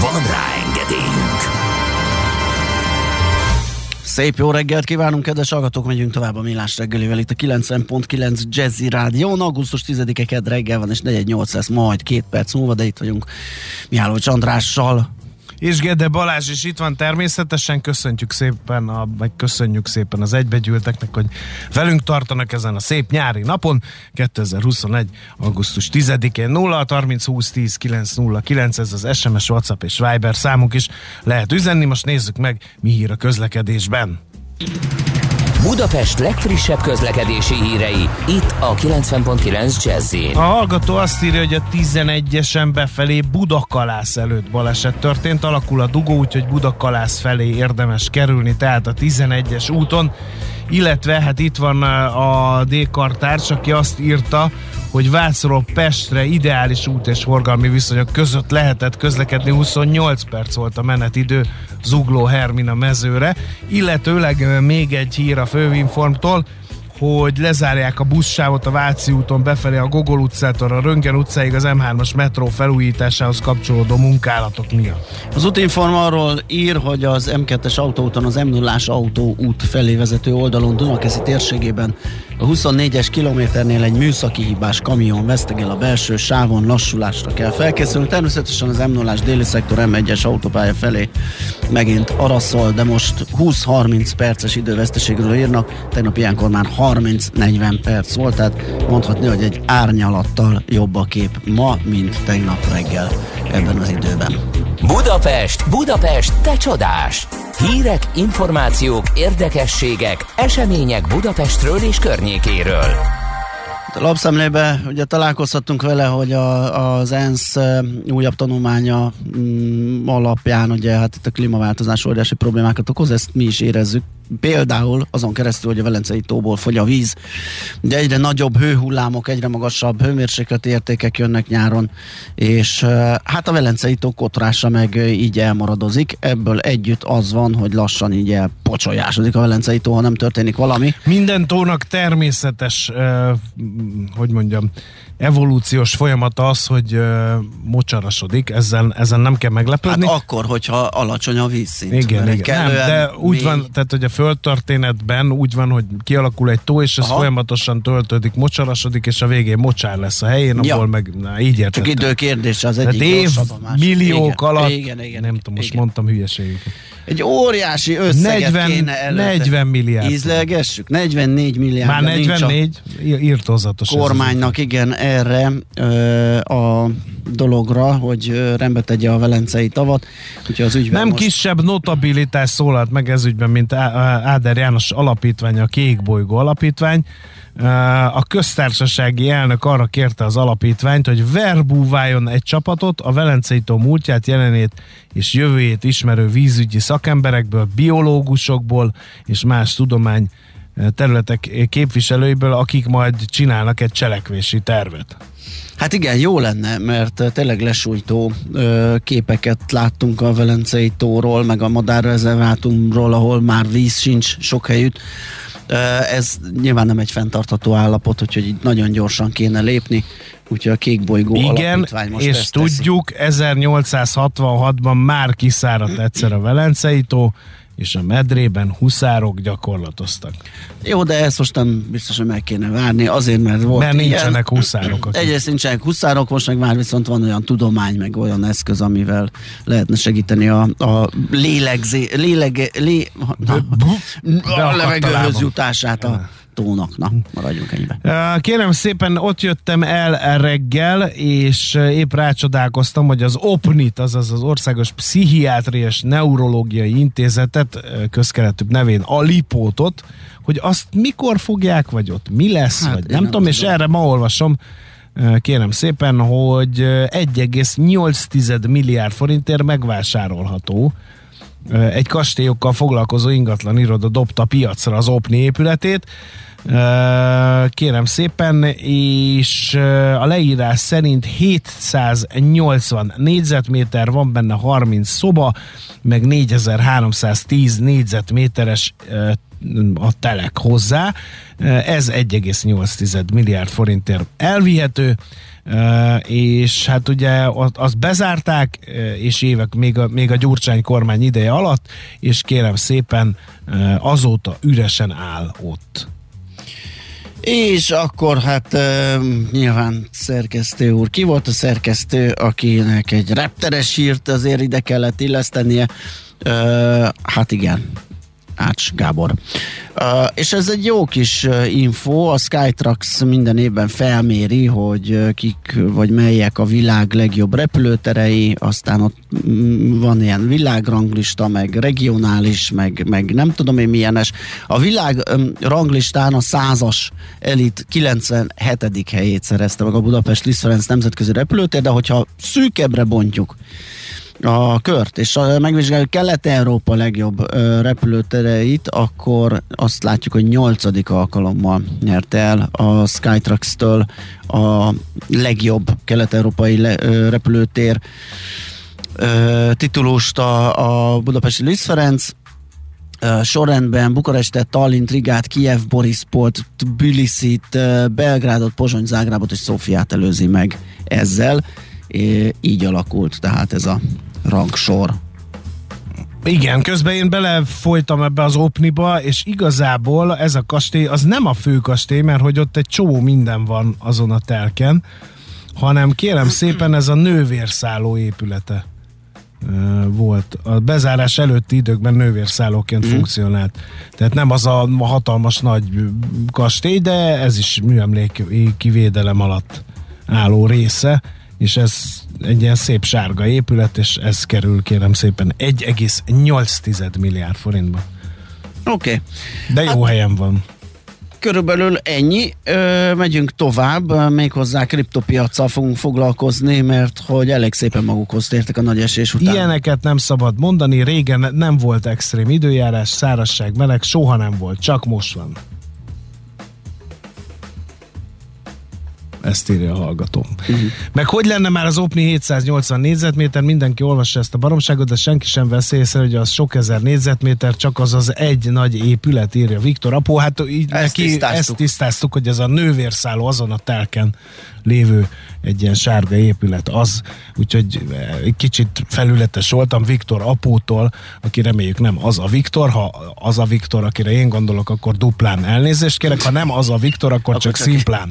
Van rá engedélyünk! Szép jó reggelt kívánunk, kedves hallgatók, megyünk tovább a Millás reggelivel itt a 90.9 Jazzy Rádión. Augusztus 10-e kedd reggel van, és 418 lesz majd két perc múlva, de itt vagyunk Mihály Andrással, és Gede Balázs is itt van természetesen, köszöntjük szépen, a, vagy köszönjük szépen az egybegyűlteknek, hogy velünk tartanak ezen a szép nyári napon, 2021. augusztus 10-én 0 30 20 10 9 0 9, ez az SMS, WhatsApp és Viber számunk is lehet üzenni, most nézzük meg, mi hír a közlekedésben. Budapest legfrissebb közlekedési hírei, itt a 90.9 jazz A hallgató azt írja, hogy a 11-esen befelé Budakalász előtt baleset történt, alakul a dugó, úgyhogy Budakalász felé érdemes kerülni, tehát a 11-es úton, illetve hát itt van a D-kartárs, aki azt írta, hogy Vászról Pestre ideális út és forgalmi viszonyok között lehetett közlekedni, 28 perc volt a menetidő Zugló Hermina mezőre, illetőleg még egy hír a főinformtól, hogy lezárják a buszsávot a Váci úton befelé a Gogol utcától a Röngen utcáig az M3-as metró felújításához kapcsolódó munkálatok miatt. Az útinform arról ír, hogy az M2-es autóúton az m 0 autóút felé vezető oldalon Dunakeszi térségében a 24-es kilométernél egy műszaki hibás kamion vesztegel a belső sávon, lassulásra kell felkészülni. Természetesen az m 0 déli szektor M1-es autópálya felé megint araszol, de most 20-30 perces időveszteségről írnak, tegnap ilyenkor már 30-40 perc volt, tehát mondhatni, hogy egy árnyalattal jobb a kép ma, mint tegnap reggel ebben az időben. Budapest, Budapest, te csodás! Hírek, információk, érdekességek, események Budapestről és környékéről. A lapszemlébe ugye találkozhattunk vele, hogy a, az ENSZ újabb tanulmánya mm, alapján ugye hát itt a klímaváltozás óriási problémákat okoz, ezt mi is érezzük például azon keresztül, hogy a Velencei tóból fogy a víz, de egyre nagyobb hőhullámok, egyre magasabb hőmérsékleti értékek jönnek nyáron, és hát a Velencei tó kotrása meg így elmaradozik. Ebből együtt az van, hogy lassan így elpocsolyásodik a Velencei tó, ha nem történik valami. Minden tónak természetes, hogy mondjam, evolúciós folyamata az, hogy uh, mocsarasodik, ezzel, ezzel nem kell meglepődni. Hát akkor, hogyha alacsony a vízszint. Igen, igen. Nem, de úgy mély... van, tehát hogy a földtörténetben úgy van, hogy kialakul egy tó, és ez Aha. folyamatosan töltődik, mocsarasodik, és a végén mocsár lesz a helyén, ja. abból meg, na, így értettem. Csak időkérdés az egyik év, milliók igen, alatt, igen, igen, nem tudom, most igen. mondtam hülyeségeket. Egy óriási összeget 40, kéne előtte. 40 milliárd. Ízlelgessük, 44 milliárd. Már 44? Írtózatos. Kormánynak, igen, erre ö, a dologra, hogy rendbe tegye a velencei tavat. Úgyhogy az Nem most... kisebb notabilitás szólalt meg ez ügyben, mint Áder János alapítvány, a Kék Bolygó alapítvány. A köztársasági elnök arra kérte az alapítványt, hogy verbúváljon egy csapatot a Velencei tó múltját, jelenét és jövőjét ismerő vízügyi szakemberekből, biológusokból és más tudomány területek képviselőiből, akik majd csinálnak egy cselekvési tervet. Hát igen, jó lenne, mert tényleg lesújtó ö, képeket láttunk a Velencei tóról, meg a madárrezervátumról, ahol már víz sincs sok helyütt. Ez nyilván nem egy fenntartható állapot, úgyhogy itt nagyon gyorsan kéne lépni úgyhogy a Kék Bolygó Igen, most és tudjuk, 1866-ban már kiszáradt egyszer a Velencei tó, és a medrében huszárok gyakorlatoztak. Jó, de ezt most nem biztos, hogy meg kéne várni, azért, mert volt Mert nincsenek ilyen, huszárok. Akik. Egyrészt nincsenek huszárok, most meg már viszont van olyan tudomány, meg olyan eszköz, amivel lehetne segíteni a, a lélegzé, lélege, lé, na, a levegőhöz jutását a tónak. Na, maradjunk ennyibe. Kérem szépen, ott jöttem el reggel, és épp rácsodálkoztam, hogy az OPNIT, azaz az Országos Pszichiátriás Neurológiai Intézetet, közkeletűbb nevén a Lipótot, hogy azt mikor fogják, vagy ott mi lesz, hát, vagy nem, nem tudom, és erre ma olvasom, kérem szépen, hogy 1,8 milliárd forintért megvásárolható egy kastélyokkal foglalkozó ingatlan iroda dobta piacra az OPNI épületét, kérem szépen, és a leírás szerint 780 négyzetméter, van benne 30 szoba, meg 4310 négyzetméteres a telek hozzá. Ez 1,8 milliárd forintért elvihető és hát ugye azt bezárták, és évek még a, még a Gyurcsány kormány ideje alatt, és kérem szépen azóta üresen áll ott. És akkor hát nyilván szerkesztő úr, ki volt a szerkesztő, akinek egy repteres hírt azért ide kellett illesztenie? Hát igen, Ács Gábor. Uh, és ez egy jó kis info, a Skytrax minden évben felméri, hogy kik vagy melyek a világ legjobb repülőterei, aztán ott mm, van ilyen világranglista, meg regionális, meg, meg nem tudom én milyenes. A világ ranglistán a százas elit 97. helyét szerezte meg a Budapest Liszt Ferenc nemzetközi repülőtér, de hogyha szűkebbre bontjuk, a kört, és megvizsgáljuk Kelet-Európa legjobb repülőtereit, akkor azt látjuk, hogy nyolcadik alkalommal nyerte el a Skytrax-től a legjobb kelet-európai le, repülőtér titulust a, a budapesti Liszt Ferenc, sorrendben Bukarestet, Tallint, Rigát, Kiev, Borisport, Tbilisit, Belgrádot, Pozsony, Zágrábot és Szófiát előzi meg ezzel. Így alakult tehát ez a rangsor. Igen, közben én belefolytam ebbe az opniba, és igazából ez a kastély az nem a főkastély, mert hogy ott egy csomó minden van azon a telken, hanem kérem szépen ez a nővérszálló épülete volt. A bezárás előtti időkben nővérszállóként mm. funkcionált. Tehát nem az a hatalmas nagy kastély, de ez is műemléki védelem alatt álló része, és ez egy ilyen szép sárga épület, és ez kerül kérem szépen 1,8 milliárd forintba. Oké. Okay. De jó hát, helyen van. Körülbelül ennyi. Ö, megyünk tovább, méghozzá kriptopiacsal fogunk foglalkozni, mert hogy elég szépen magukhoz tértek a nagy esés után. Ilyeneket nem szabad mondani, régen nem volt extrém időjárás, szárazság, meleg, soha nem volt, csak most van. Ezt írja a hallgatóm. Uh-huh. Meg hogy lenne már az OPNI 780 négyzetméter, mindenki olvassa ezt a baromságot, de senki sem vesz észre, hogy az sok ezer négyzetméter, csak az az egy nagy épület, írja Viktor Apó. Hát így ezt, neki, tisztáztuk. ezt tisztáztuk, hogy ez a nővérszálló azon a telken lévő egy ilyen sárga épület az, úgyhogy egy kicsit felületes voltam Viktor apótól, aki reméljük nem az a Viktor, ha az a Viktor, akire én gondolok, akkor duplán elnézést kérek, ha nem az a Viktor, akkor, akkor csak, csak szimplán.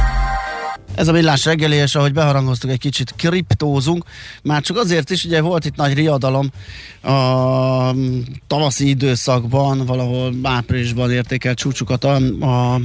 Ez a villás reggeli, és ahogy beharangoztuk, egy kicsit kriptózunk. Már csak azért is, ugye volt itt nagy riadalom a tavaszi időszakban, valahol áprilisban értékelt csúcsukat a, a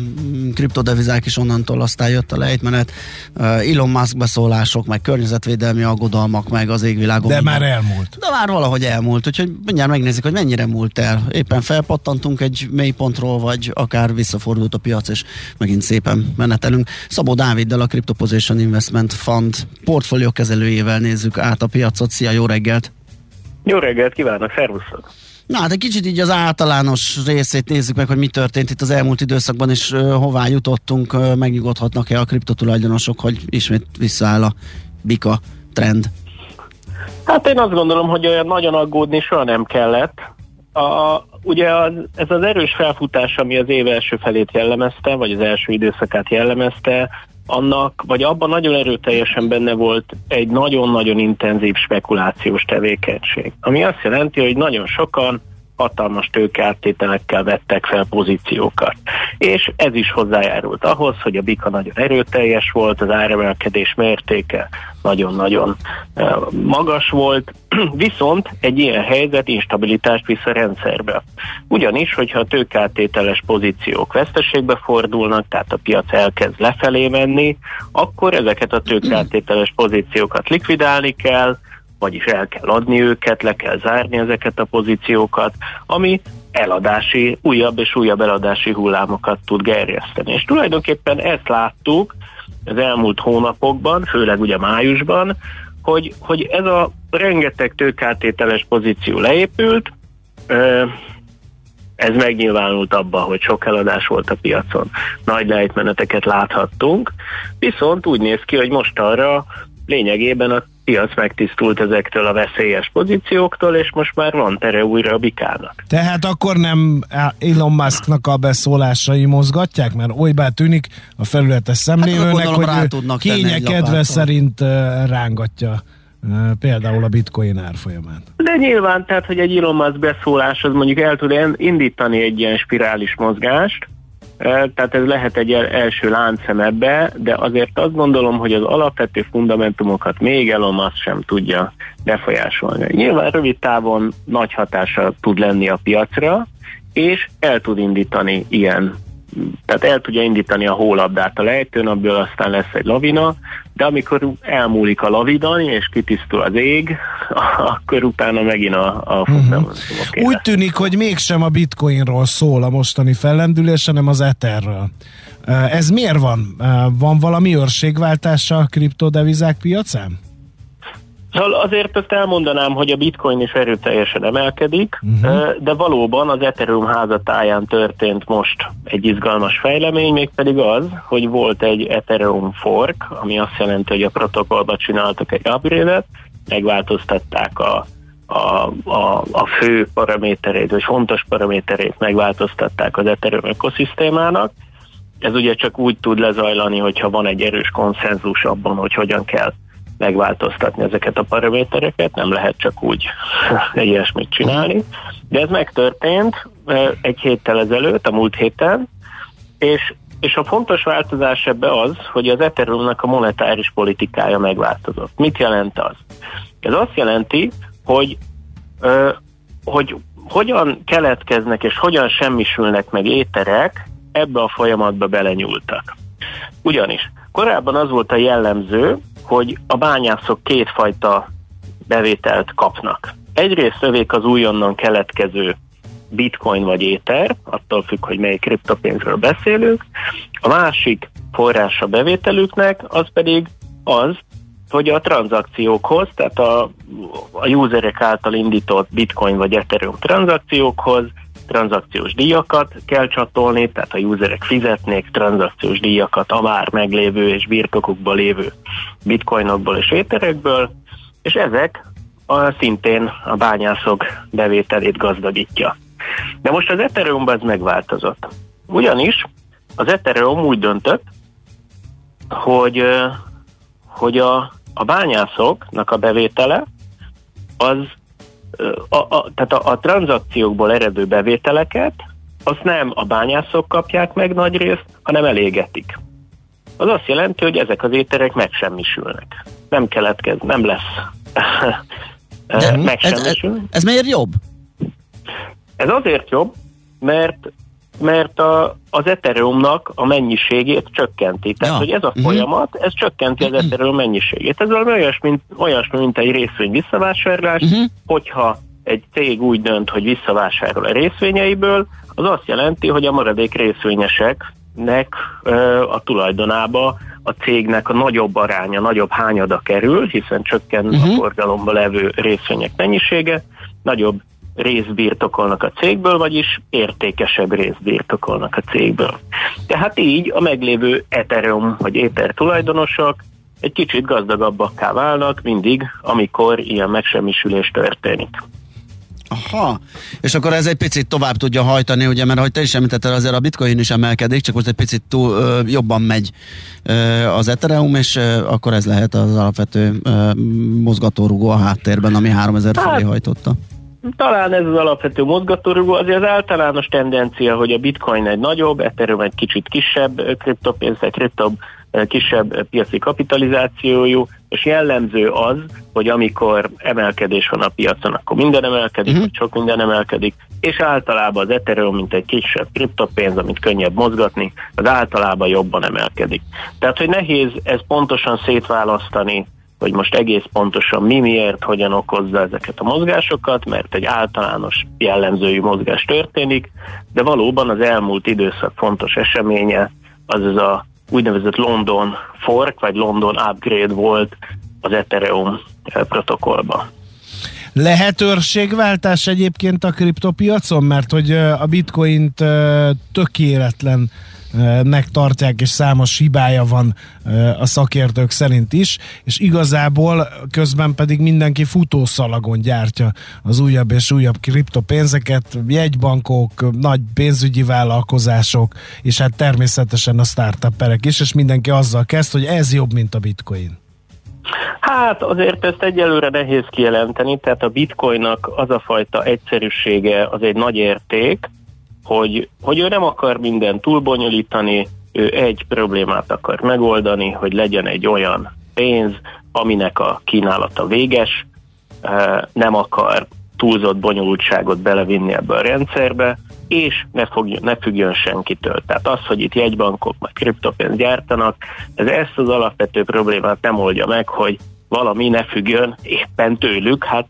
kriptodevizák is onnantól aztán jött a lejtmenet. Elon Musk beszólások, meg környezetvédelmi aggodalmak, meg az égvilágon. De minden. már elmúlt. De már valahogy elmúlt, úgyhogy mindjárt megnézzük, hogy mennyire múlt el. Éppen felpattantunk egy mélypontról, vagy akár visszafordult a piac, és megint szépen menetelünk. Szabó Dáviddal a Crypto Position Investment Fund portfólió kezelőjével nézzük át a piacot. Szia, jó reggelt! Jó reggelt kívánok, szervusztok! Na hát egy kicsit így az általános részét nézzük meg, hogy mi történt itt az elmúlt időszakban, és uh, hová jutottunk, uh, megnyugodhatnak-e a kriptotulajdonosok, hogy ismét visszaáll a bika trend? Hát én azt gondolom, hogy olyan nagyon aggódni soha nem kellett. A, ugye az, ez az erős felfutás, ami az év első felét jellemezte, vagy az első időszakát jellemezte, annak, vagy abban nagyon erőteljesen benne volt egy nagyon-nagyon intenzív spekulációs tevékenység. Ami azt jelenti, hogy nagyon sokan hatalmas tőkeáttételekkel vettek fel pozíciókat. És ez is hozzájárult ahhoz, hogy a bika nagyon erőteljes volt, az áremelkedés mértéke nagyon-nagyon magas volt, viszont egy ilyen helyzet instabilitást visz a rendszerbe. Ugyanis, hogyha a tőkeáttételes pozíciók veszteségbe fordulnak, tehát a piac elkezd lefelé menni, akkor ezeket a tőkeáttételes pozíciókat likvidálni kell, vagyis el kell adni őket, le kell zárni ezeket a pozíciókat, ami eladási, újabb és újabb eladási hullámokat tud gerjeszteni. És tulajdonképpen ezt láttuk az elmúlt hónapokban, főleg ugye májusban, hogy, hogy ez a rengeteg tőkátételes pozíció leépült, ez megnyilvánult abban, hogy sok eladás volt a piacon. Nagy lejtmeneteket láthattunk, viszont úgy néz ki, hogy most arra lényegében a piac megtisztult ezektől a veszélyes pozícióktól, és most már van tere újra a bikának. Tehát akkor nem Elon Musknak a beszólásai mozgatják, mert olybá tűnik a felületes szemlélőnek, hát, hogy kénye kedve szerint rángatja például a bitcoin árfolyamát. De nyilván, tehát, hogy egy Elon Musk beszólás az mondjuk el tud indítani egy ilyen spirális mozgást, tehát ez lehet egy első láncszem ebbe, de azért azt gondolom, hogy az alapvető fundamentumokat még Elon Musk sem tudja befolyásolni. Nyilván rövid távon nagy hatása tud lenni a piacra, és el tud indítani ilyen tehát el tudja indítani a hólabdát a lejtőn, abból aztán lesz egy lavina, de amikor elmúlik a lavina, és kitisztul az ég, akkor utána megint a, a uh-huh. Úgy tűnik, hogy mégsem a bitcoinról szól a mostani fellendülés, hanem az etherről. Ez miért van? Van valami őrségváltása a kriptodevizák piacán? Szóval azért ezt elmondanám, hogy a bitcoin is erőteljesen emelkedik, uh-huh. de valóban az Ethereum házatáján történt most egy izgalmas fejlemény, mégpedig az, hogy volt egy Ethereum fork, ami azt jelenti, hogy a protokollba csináltak egy upgrade-et, megváltoztatták a, a, a, a fő paraméterét, vagy fontos paraméterét megváltoztatták az Ethereum ökoszisztémának. Ez ugye csak úgy tud lezajlani, hogyha van egy erős konszenzus abban, hogy hogyan kell megváltoztatni ezeket a paramétereket, nem lehet csak úgy ilyesmit csinálni. De ez megtörtént egy héttel ezelőtt, a múlt héten, és, és a fontos változás ebbe az, hogy az Ethereumnak a monetáris politikája megváltozott. Mit jelent az? Ez azt jelenti, hogy, hogy hogyan keletkeznek és hogyan semmisülnek meg éterek, ebbe a folyamatba belenyúltak. Ugyanis korábban az volt a jellemző, hogy a bányászok kétfajta bevételt kapnak. Egyrészt övék az újonnan keletkező bitcoin vagy éter, attól függ, hogy melyik kriptopénzről beszélünk. A másik forrása bevételüknek az pedig az, hogy a tranzakciókhoz, tehát a, a userek által indított bitcoin vagy ethereum tranzakciókhoz tranzakciós díjakat kell csatolni, tehát a userek fizetnék tranzakciós díjakat a már meglévő és birtokukban lévő bitcoinokból és éterekből, és ezek a, szintén a bányászok bevételét gazdagítja. De most az ethereum ez megváltozott. Ugyanis az Ethereum úgy döntött, hogy, hogy a, a bányászoknak a bevétele az a, a, tehát a, a tranzakciókból eredő bevételeket azt nem a bányászok kapják meg nagy részt, hanem elégetik. Az azt jelenti, hogy ezek az éterek megsemmisülnek. Nem keletkez, nem lesz megsemmisül. Ez, ez, ez miért jobb? Ez azért jobb, mert mert a, az Ethereumnak a mennyiségét csökkenti. Tehát, ja. hogy ez a mhm. folyamat, ez csökkenti az mhm. Ethereum mennyiségét. Ez valami olyasmi, mint, olyasmi, mint egy részvény visszavásárlás, uh-huh. hogyha egy cég úgy dönt, hogy visszavásárol a részvényeiből, az azt jelenti, hogy a maradék részvényeseknek a tulajdonába a cégnek a nagyobb aránya, nagyobb hányada kerül, hiszen csökken uh-huh. a forgalomba levő részvények mennyisége, nagyobb részt birtokolnak a cégből, vagyis értékesebb részt birtokolnak a cégből. Tehát így a meglévő Ethereum vagy Ether tulajdonosok egy kicsit gazdagabbakká válnak mindig, amikor ilyen megsemmisülés történik. Aha, és akkor ez egy picit tovább tudja hajtani, ugye, mert ahogy te is említetted, azért a bitcoin is emelkedik, csak most egy picit túl, ö, jobban megy ö, az Ethereum, és ö, akkor ez lehet az alapvető ö, mozgatórugó a háttérben, ami 3000 hát, felé hajtotta. Talán ez az alapvető mozgatórugó, azért az általános tendencia, hogy a bitcoin egy nagyobb, Ethereum egy kicsit kisebb kriptopénz, egy kriptob kisebb piaci kapitalizációjú, és jellemző az, hogy amikor emelkedés van a piacon, akkor minden emelkedik, uh-huh. vagy sok minden emelkedik, és általában az Ethereum, mint egy kisebb kriptopénz, amit könnyebb mozgatni, az általában jobban emelkedik. Tehát, hogy nehéz ez pontosan szétválasztani hogy most egész pontosan mi miért, hogyan okozza ezeket a mozgásokat, mert egy általános jellemzői mozgás történik, de valóban az elmúlt időszak fontos eseménye az ez a úgynevezett London fork, vagy London upgrade volt az Ethereum eh, protokollba. Lehet őrségváltás egyébként a kriptopiacon, mert hogy eh, a bitcoint eh, tökéletlen nek tartják, és számos hibája van a szakértők szerint is, és igazából közben pedig mindenki futószalagon gyártja az újabb és újabb kriptopénzeket, jegybankok, nagy pénzügyi vállalkozások, és hát természetesen a startupperek is, és mindenki azzal kezd, hogy ez jobb, mint a bitcoin. Hát azért ezt egyelőre nehéz kijelenteni, tehát a bitcoinnak az a fajta egyszerűsége az egy nagy érték, hogy, hogy ő nem akar mindent túlbonyolítani, ő egy problémát akar megoldani, hogy legyen egy olyan pénz, aminek a kínálata véges, nem akar túlzott bonyolultságot belevinni ebbe a rendszerbe, és ne, fogjon, ne függjön senkitől. Tehát az, hogy itt jegybankok vagy kriptopénzt gyártanak, ez ezt az alapvető problémát nem oldja meg, hogy valami ne függjön éppen tőlük, hát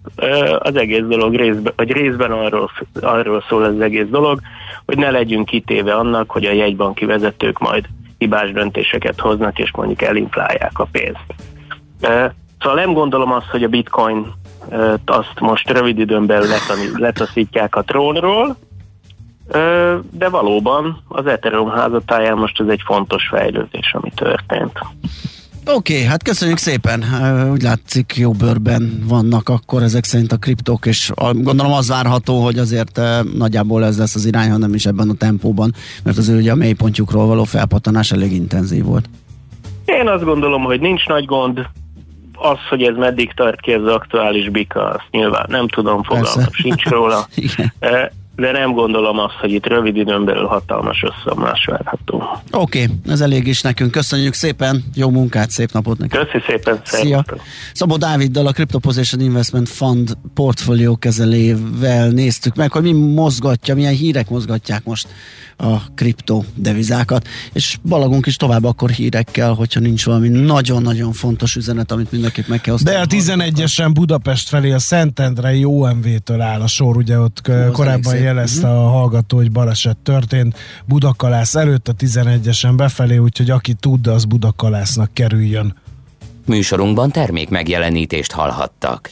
az egész dolog részben, vagy részben arról, arról szól az egész dolog, hogy ne legyünk kitéve annak, hogy a jegybanki vezetők majd hibás döntéseket hoznak, és mondjuk elinflálják a pénzt. Szóval nem gondolom azt, hogy a bitcoin azt most rövid időn belül letaszítják a trónról, de valóban az Ethereum házatáján most ez egy fontos fejlődés, ami történt. Oké, okay, hát köszönjük szépen. Úgy látszik, jó bőrben vannak akkor ezek szerint a kriptók, és gondolom az várható, hogy azért nagyjából ez lesz az irány, hanem is ebben a tempóban, mert azért ugye a mélypontjukról való felpattanás elég intenzív volt. Én azt gondolom, hogy nincs nagy gond. Az, hogy ez meddig tart ki az aktuális bika, azt nyilván nem tudom, fogalmam sincs róla. Igen. De nem gondolom azt, hogy itt rövid időn belül hatalmas összeomlás várható. Oké, okay, ez elég is nekünk. Köszönjük szépen, jó munkát, szép napot nekünk. Köszi szépen, Szia! Szabó Dáviddal, a Crypto Position Investment Fund portfólió kezelével néztük meg, hogy mi mozgatja, milyen hírek mozgatják most a kripto devizákat, és balagunk is tovább akkor hírekkel, hogyha nincs valami nagyon-nagyon fontos üzenet, amit mindenképp meg kell osztani. De a 11-esen Budapest felé a Szentendrei OMV-től áll a sor, ugye ott elég korábban szép. Mhm. jelezte a hallgató, hogy baleset történt Budakalász előtt a 11-esen befelé, úgyhogy aki tud, az Budakalásznak kerüljön. Műsorunkban termék megjelenítést hallhattak.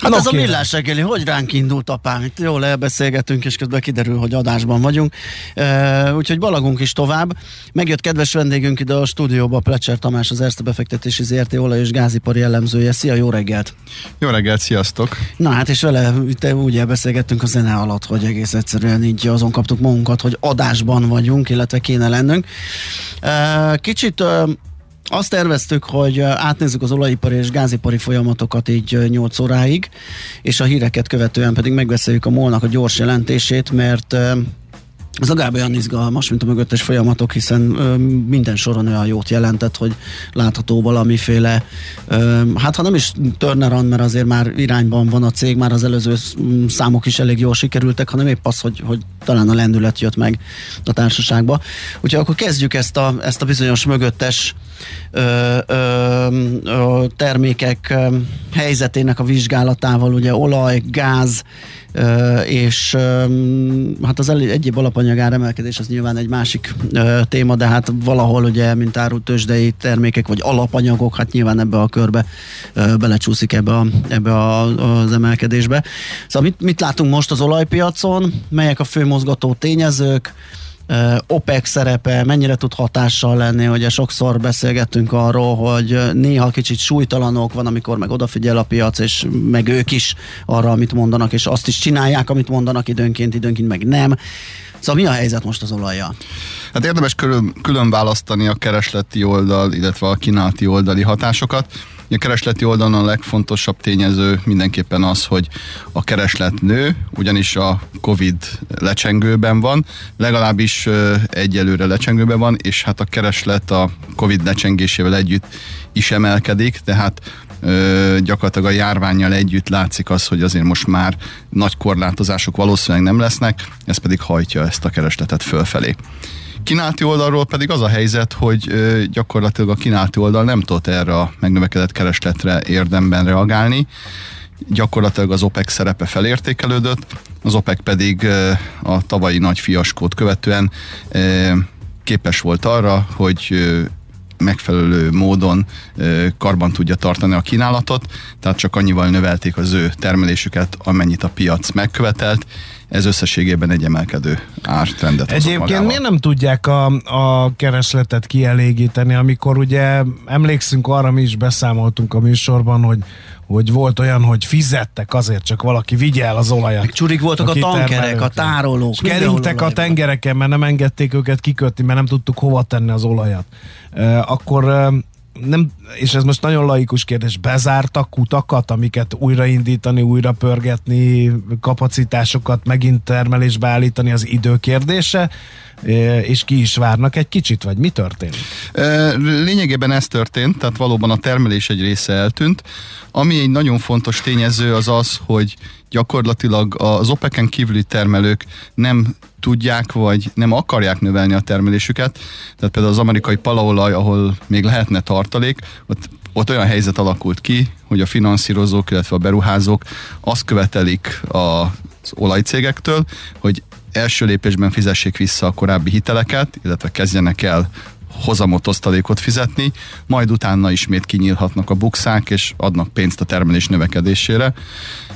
Hát No, ez a kérem. millás reggeli, hogy ránk indult apám? Itt jól elbeszélgetünk, és közben kiderül, hogy adásban vagyunk. Uh, úgyhogy balagunk is tovább. Megjött kedves vendégünk ide a stúdióba, Plecser Tamás, az Erste befektetési ZRT olaj és gázipari jellemzője. Szia, jó reggelt! Jó reggelt, sziasztok! Na hát, és vele itt úgy elbeszélgettünk a zene alatt, hogy egész egyszerűen így azon kaptuk magunkat, hogy adásban vagyunk, illetve kéne lennünk. Uh, kicsit azt terveztük, hogy átnézzük az olajipari és gázipari folyamatokat így ö, 8 óráig, és a híreket követően pedig megbeszéljük a molnak a gyors jelentését, mert ez legalább olyan izgalmas, mint a mögöttes folyamatok, hiszen ö, minden soron olyan jót jelentett, hogy látható valamiféle, ö, hát ha nem is turnaround, mert azért már irányban van a cég, már az előző sz- m, számok is elég jól sikerültek, hanem épp az, hogy, hogy talán a lendület jött meg a társaságba. Úgyhogy akkor kezdjük ezt a, ezt a bizonyos mögöttes ö, ö, ö, termékek ö, helyzetének a vizsgálatával, ugye olaj, gáz, és hát az egyéb alapanyagár emelkedés az nyilván egy másik téma, de hát valahol ugye, mint árult tőzsdei termékek vagy alapanyagok, hát nyilván ebbe a körbe belecsúszik ebbe, a, ebbe a, az emelkedésbe. Szóval mit, mit látunk most az olajpiacon, melyek a fő mozgató tényezők, OPEC szerepe mennyire tud hatással lenni, ugye sokszor beszélgettünk arról, hogy néha kicsit súlytalanok van, amikor meg odafigyel a piac, és meg ők is arra, amit mondanak, és azt is csinálják, amit mondanak időnként, időnként meg nem. Szóval mi a helyzet most az olajjal? Hát érdemes külön, külön választani a keresleti oldal, illetve a kínálati oldali hatásokat. A keresleti oldalon a legfontosabb tényező mindenképpen az, hogy a kereslet nő, ugyanis a Covid lecsengőben van, legalábbis egyelőre lecsengőben van, és hát a kereslet a Covid lecsengésével együtt is emelkedik, tehát ö, gyakorlatilag a járványjal együtt látszik az, hogy azért most már nagy korlátozások valószínűleg nem lesznek, ez pedig hajtja ezt a keresletet fölfelé. Kínálati oldalról pedig az a helyzet, hogy gyakorlatilag a kínálati oldal nem tudott erre a megnövekedett keresletre érdemben reagálni. Gyakorlatilag az OPEC szerepe felértékelődött, az OPEC pedig a tavalyi nagy fiaskót követően képes volt arra, hogy megfelelő módon karban tudja tartani a kínálatot, tehát csak annyival növelték az ő termelésüket, amennyit a piac megkövetelt. Ez összességében egy emelkedő ártrendet Egyébként miért nem tudják a, a keresletet kielégíteni, amikor ugye emlékszünk arra, mi is beszámoltunk a műsorban, hogy hogy volt olyan, hogy fizettek azért, csak valaki vigye el az olajat. Meg csurik voltak a tankerek, a tárolók. És keringtek a tengereken, mert nem engedték őket kikötni, mert nem tudtuk hova tenni az olajat. Uh, akkor uh, nem, és ez most nagyon laikus kérdés, bezártak kutakat, amiket újraindítani, újra pörgetni, kapacitásokat megint termelésbe állítani az idő kérdése, uh, és ki is várnak egy kicsit, vagy mi történik? Ö, Lényegében ez történt, tehát valóban a termelés egy része eltűnt. Ami egy nagyon fontos tényező az az, hogy gyakorlatilag az OPEC-en kívüli termelők nem tudják, vagy nem akarják növelni a termelésüket. Tehát például az amerikai palaolaj, ahol még lehetne tartalék, ott, ott olyan helyzet alakult ki, hogy a finanszírozók, illetve a beruházók azt követelik az olajcégektől, hogy első lépésben fizessék vissza a korábbi hiteleket, illetve kezdjenek el hozamot, osztalékot fizetni, majd utána ismét kinyílhatnak a bukszák, és adnak pénzt a termelés növekedésére.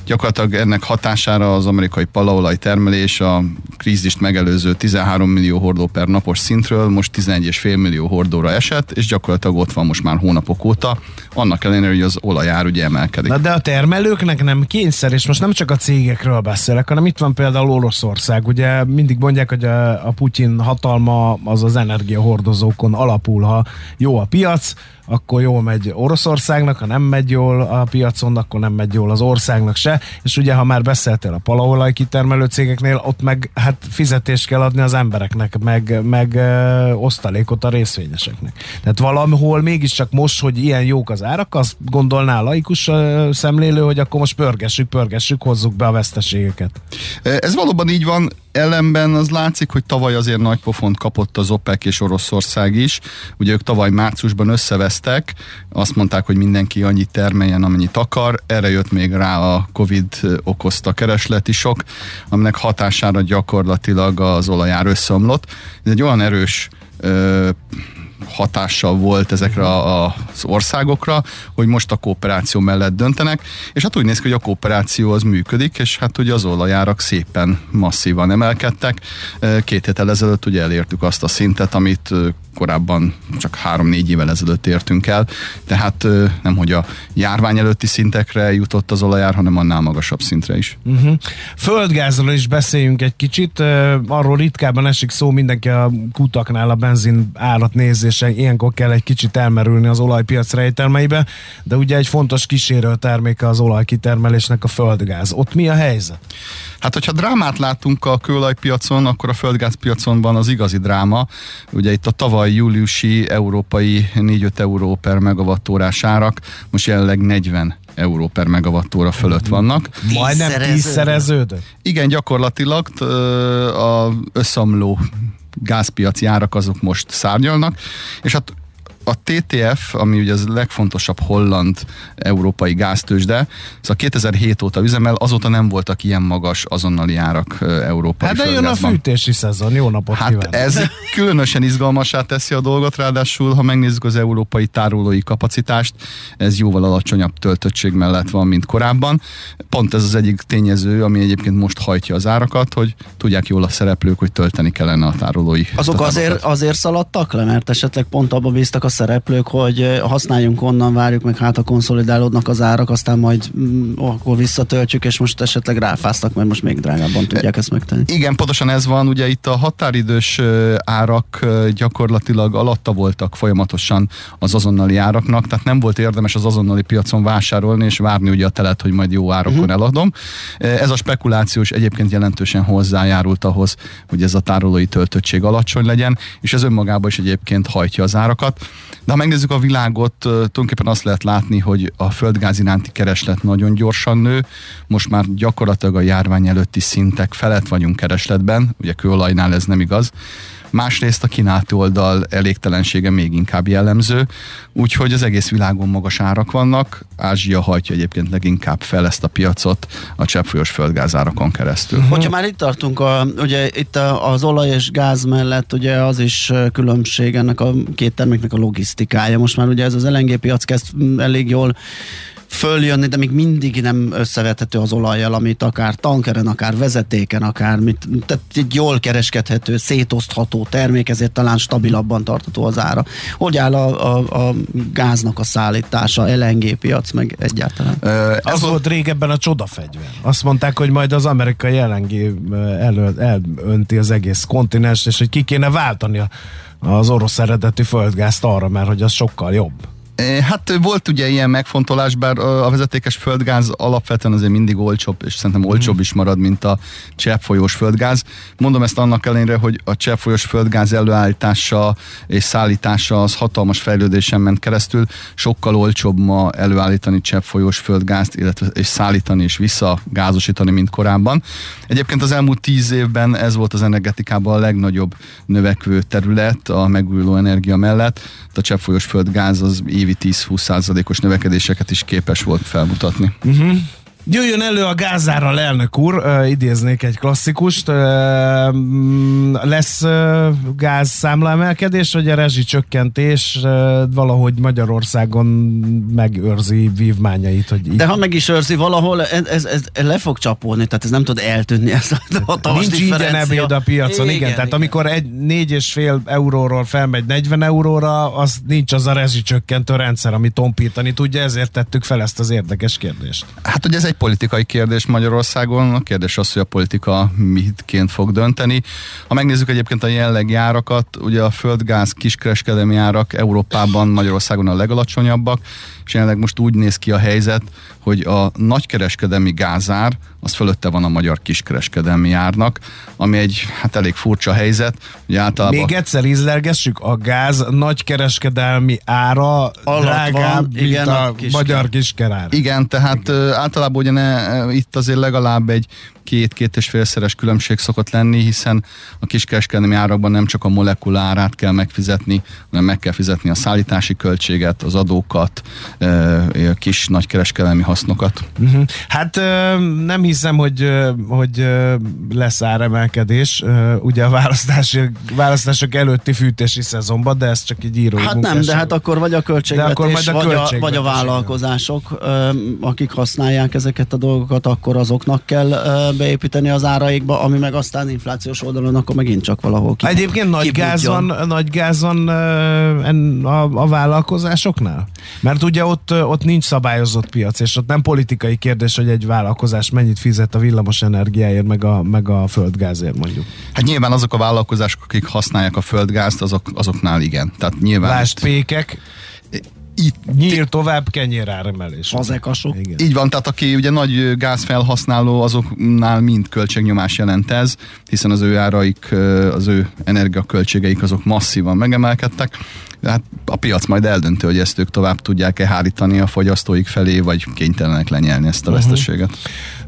Gyakorlatilag ennek hatására az amerikai palaolaj termelés a krízist megelőző 13 millió hordó per napos szintről most 11,5 millió hordóra esett, és gyakorlatilag ott van most már hónapok óta, annak ellenére, hogy az olajár ugye emelkedik. Na de a termelőknek nem kényszer, és most nem csak a cégekről beszélek, hanem itt van például Oroszország. Ugye mindig mondják, hogy a, a Putyin hatalma az az energiahordozókon alapul, ha jó a piac, akkor jól megy Oroszországnak, ha nem megy jól a piacon, akkor nem megy jól az országnak se, és ugye ha már beszéltél a palaolaj kitermelő cégeknél, ott meg hát fizetést kell adni az embereknek, meg, meg ö, osztalékot a részvényeseknek. Tehát valahol mégiscsak most, hogy ilyen jók az árak, azt gondolná laikus ö, szemlélő, hogy akkor most pörgessük, pörgessük, hozzuk be a veszteségeket. Ez valóban így van, ellenben az látszik, hogy tavaly azért nagy pofont kapott az OPEC és Oroszország is. Ugye ők tavaly márciusban összevesztek, azt mondták, hogy mindenki annyit termeljen, amennyit akar. Erre jött még rá a Covid okozta keresleti sok, aminek hatására gyakorlatilag az olajár összeomlott. Ez egy olyan erős ö, hatással volt ezekre a- az országokra, hogy most a kooperáció mellett döntenek, és hát úgy néz ki, hogy a kooperáció az működik, és hát ugye az olajárak szépen masszívan emelkedtek. Két héttel ezelőtt ugye elértük azt a szintet, amit korábban csak három-négy évvel ezelőtt értünk el, tehát nem hogy a járvány előtti szintekre jutott az olajár, hanem annál magasabb szintre is. Uh-huh. Földgázról is beszéljünk egy kicsit, arról ritkában esik szó, mindenki a kutaknál a benzin árat nézése, ilyenkor kell egy kicsit elmerülni az olajpiac rejtelmeibe, de ugye egy fontos kísérő terméke az olajkitermelésnek a földgáz. Ott mi a helyzet? Hát, hogyha drámát látunk a kőolajpiacon, akkor a földgázpiacon van az igazi dráma. Ugye itt a tavaly júliusi európai 4-5 euró per megawattórás árak most jelenleg 40 euró per megawattóra fölött vannak. Majdnem Tízszereződött. Igen, gyakorlatilag a összeomló gázpiaci árak azok most szárnyalnak, és hát a TTF, ami ugye az legfontosabb holland európai gáztősde, szóval 2007 óta üzemel, azóta nem voltak ilyen magas azonnali árak ö, európai Hát de jön a fűtési szezon, jó napot Hát kívánok! ez különösen izgalmasá teszi a dolgot, ráadásul, ha megnézzük az európai tárolói kapacitást, ez jóval alacsonyabb töltöttség mellett van, mint korábban. Pont ez az egyik tényező, ami egyébként most hajtja az árakat, hogy tudják jól a szereplők, hogy tölteni kellene a tárolói Azok tatárlókat. azért, azért szaladtak le, mert esetleg pont abba bíztak a szereplők, hogy eh, használjunk onnan, várjuk meg, hát a konszolidálódnak az árak, aztán majd mm, akkor visszatöltjük, és most esetleg ráfáztak, mert most még drágábban tudják ezt megtenni. Igen, pontosan ez van, ugye itt a határidős ö, árak ö, gyakorlatilag alatta voltak folyamatosan az azonnali áraknak, tehát nem volt érdemes az azonnali piacon vásárolni és várni ugye a telet, hogy majd jó árakon uh-huh. eladom. Ez a spekuláció is egyébként jelentősen hozzájárult ahhoz, hogy ez a tárolói töltöttség alacsony legyen, és ez önmagában is egyébként hajtja az árakat. De ha megnézzük a világot, tulajdonképpen azt lehet látni, hogy a földgáz iránti kereslet nagyon gyorsan nő. Most már gyakorlatilag a járvány előtti szintek felett vagyunk keresletben, ugye kőolajnál ez nem igaz. Másrészt a kínálati oldal elégtelensége még inkább jellemző, úgyhogy az egész világon magas árak vannak. Ázsia hajtja egyébként leginkább fel ezt a piacot a cseppfolyós földgázárakon keresztül. Hogyha már itt tartunk, a, ugye itt a, az olaj és gáz mellett ugye az is különbség ennek a két terméknek a logisztikája. Most már ugye ez az LNG piac kezd elég jól följönni, de még mindig nem összevethető az olajjal, amit akár tankeren, akár vezetéken, akár mit, tehát egy jól kereskedhető, szétosztható termék, ezért talán stabilabban tartható az ára. Hogy áll a, a, a gáznak a szállítása, LNG piac, meg egyáltalán? Ö, Az Ez volt régebben a csodafegyver. Azt mondták, hogy majd az amerikai LNG elő, elönti az egész kontinens, és hogy ki kéne váltani a, az orosz eredetű földgázt arra, mert hogy az sokkal jobb. Eh, Hát volt ugye ilyen megfontolás, bár a vezetékes földgáz alapvetően azért mindig olcsóbb, és szerintem olcsóbb is marad, mint a cseppfolyós földgáz. Mondom ezt annak ellenére, hogy a cseppfolyós földgáz előállítása és szállítása az hatalmas fejlődésen ment keresztül. Sokkal olcsóbb ma előállítani cseppfolyós földgázt, illetve és szállítani és visszagázosítani, mint korábban. Egyébként az elmúlt tíz évben ez volt az energetikában a legnagyobb növekvő terület a megújuló energia mellett. A cseppfolyós földgáz az évi 10-20 százalékos növekedéseket is képes volt felmutatni. Jöjjön elő a gázárral, elnök úr, uh, idéznék egy klasszikust. Uh, lesz uh, gázszámla emelkedés, vagy a rezsicsökkentés uh, valahogy Magyarországon megőrzi vívmányait? Hogy így... De ha meg is őrzi valahol, ez, ez, ez le fog csapolni, tehát ez nem tud eltűnni ez a Nincs ingyen differencia. ebéd a piacon, igen. igen tehát igen. amikor egy négy és fél euróról felmegy 40 euróra, az nincs az a rezsicsökkentő rendszer, ami tompítani tudja, ezért tettük fel ezt az érdekes kérdést. Hát ugye ez egy politikai kérdés Magyarországon, a kérdés az, hogy a politika mitként fog dönteni. Ha megnézzük egyébként a jelenlegi árakat, ugye a földgáz kiskereskedelmi árak Európában, Magyarországon a legalacsonyabbak, és jelenleg most úgy néz ki a helyzet, hogy a nagykereskedelmi gázár az fölötte van a magyar kiskereskedelmi árnak, ami egy hát elég furcsa helyzet. Ugye általában Még egyszer ízlelgessük, a gáz nagykereskedelmi ára van, drágább, mint igen, a, a kisker. magyar kiskerár. Igen, tehát ö, általában ugye ne, itt azért legalább egy két-két és félszeres különbség szokott lenni, hiszen a kiskereskedelmi árakban nem csak a molekula árát kell megfizetni, hanem meg kell fizetni a szállítási költséget, az adókat, kis nagykereskedelmi hasznokat. Uh-huh. Hát nem hiszem, hogy, hogy lesz áremelkedés, ugye a választási, választások előtti fűtési szezonban, de ez csak így író. Hát nem, de hát akkor vagy a költségvetés, De akkor majd a vagy, a, költségvetés, vagy a vállalkozások, akik használják ezeket a dolgokat, akkor azoknak kell ö, beépíteni az áraikba, ami meg aztán inflációs oldalon, akkor megint csak valahol ki. Egyébként nagy gáz, van, nagy gáz van a, a vállalkozásoknál? Mert ugye ott, ott nincs szabályozott piac, és ott nem politikai kérdés, hogy egy vállalkozás mennyit fizet a villamos energiáért, meg a, meg a földgázért mondjuk. Hát nyilván azok a vállalkozások, akik használják a földgázt, azok, azoknál igen. Tehát nyilván Lásd itt- pékek, itt nyír tovább kenyéráremelés. Fazekasok. Igen. Így van, tehát aki ugye nagy gázfelhasználó, azoknál mind költségnyomás jelent ez, hiszen az ő áraik, az ő energiaköltségeik azok masszívan megemelkedtek. Hát a piac majd eldönti, hogy ezt ők tovább tudják-e hárítani a fogyasztóik felé, vagy kénytelenek lenyelni ezt a Mhm. veszteséget.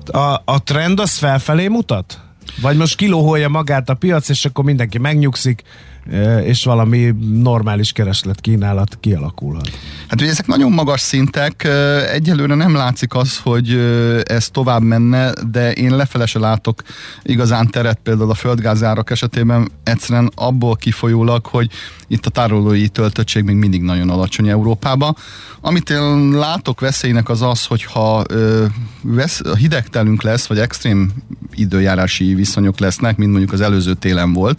A, a trend az felfelé mutat? Vagy most kilóholja magát a piac, és akkor mindenki megnyugszik, és valami normális kereslet kínálat kialakulhat. Hát ugye ezek nagyon magas szintek, egyelőre nem látszik az, hogy ez tovább menne, de én lefele se látok igazán teret például a földgázárak esetében egyszerűen abból kifolyólag, hogy itt a tárolói töltöttség még mindig nagyon alacsony Európában. Amit én látok veszélynek az az, hogyha ö, vesz, hidegtelünk lesz, vagy extrém időjárási viszonyok lesznek, mint mondjuk az előző télen volt,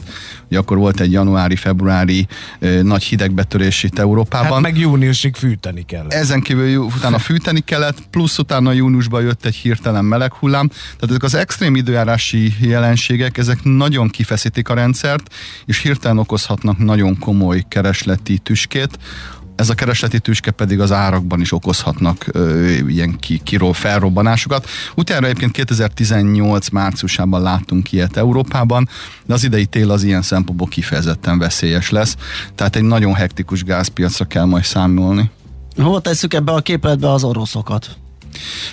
ugye akkor volt egy januári-februári nagy hidegbetörés itt Európában. Hát meg júniusig fűteni kell. Ezen kívül utána fűteni kellett, plusz utána júniusban jött egy hirtelen meleg hullám. Tehát ezek az extrém időjárási jelenségek, ezek nagyon kifeszítik a rendszert, és hirtelen okozhatnak nagyon komoly keresleti tüskét. Ez a keresleti tüske pedig az árakban is okozhatnak ö, ilyen ki, kiró felrobbanásokat. Utána egyébként 2018 márciusában láttunk ilyet Európában, de az idei tél az ilyen szempontból kifejezetten veszélyes lesz. Tehát egy nagyon hektikus gázpiacra kell majd számolni. Hol tesszük ebbe a képletbe az oroszokat?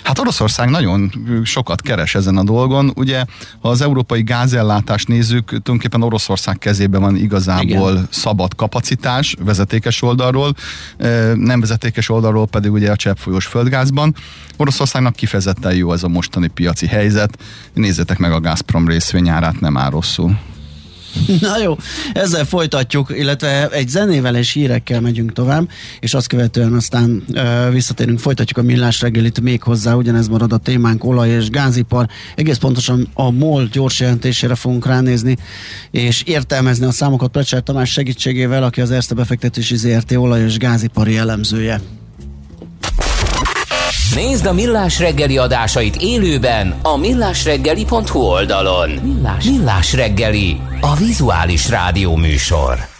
Hát Oroszország nagyon sokat keres ezen a dolgon. Ugye, ha az európai gázellátást nézzük, tulajdonképpen Oroszország kezében van igazából Igen. szabad kapacitás vezetékes oldalról, eh, nem vezetékes oldalról pedig ugye a cseppfolyós földgázban. Oroszországnak kifejezetten jó ez a mostani piaci helyzet. Nézzétek meg a Gazprom részvényárát, nem áll rosszul. Na jó, ezzel folytatjuk, illetve egy zenével és hírekkel megyünk tovább, és azt követően aztán ö, visszatérünk, folytatjuk a millás reggelit még hozzá, ugyanez marad a témánk, olaj és gázipar. Egész pontosan a MOL gyors jelentésére fogunk ránézni, és értelmezni a számokat Plecser Tamás segítségével, aki az Erste befektetési ZRT olaj és gázipari elemzője. Nézd a Millás reggeli adásait élőben a millásreggeli.hu oldalon. Millás, Millás reggeli, a vizuális rádió műsor.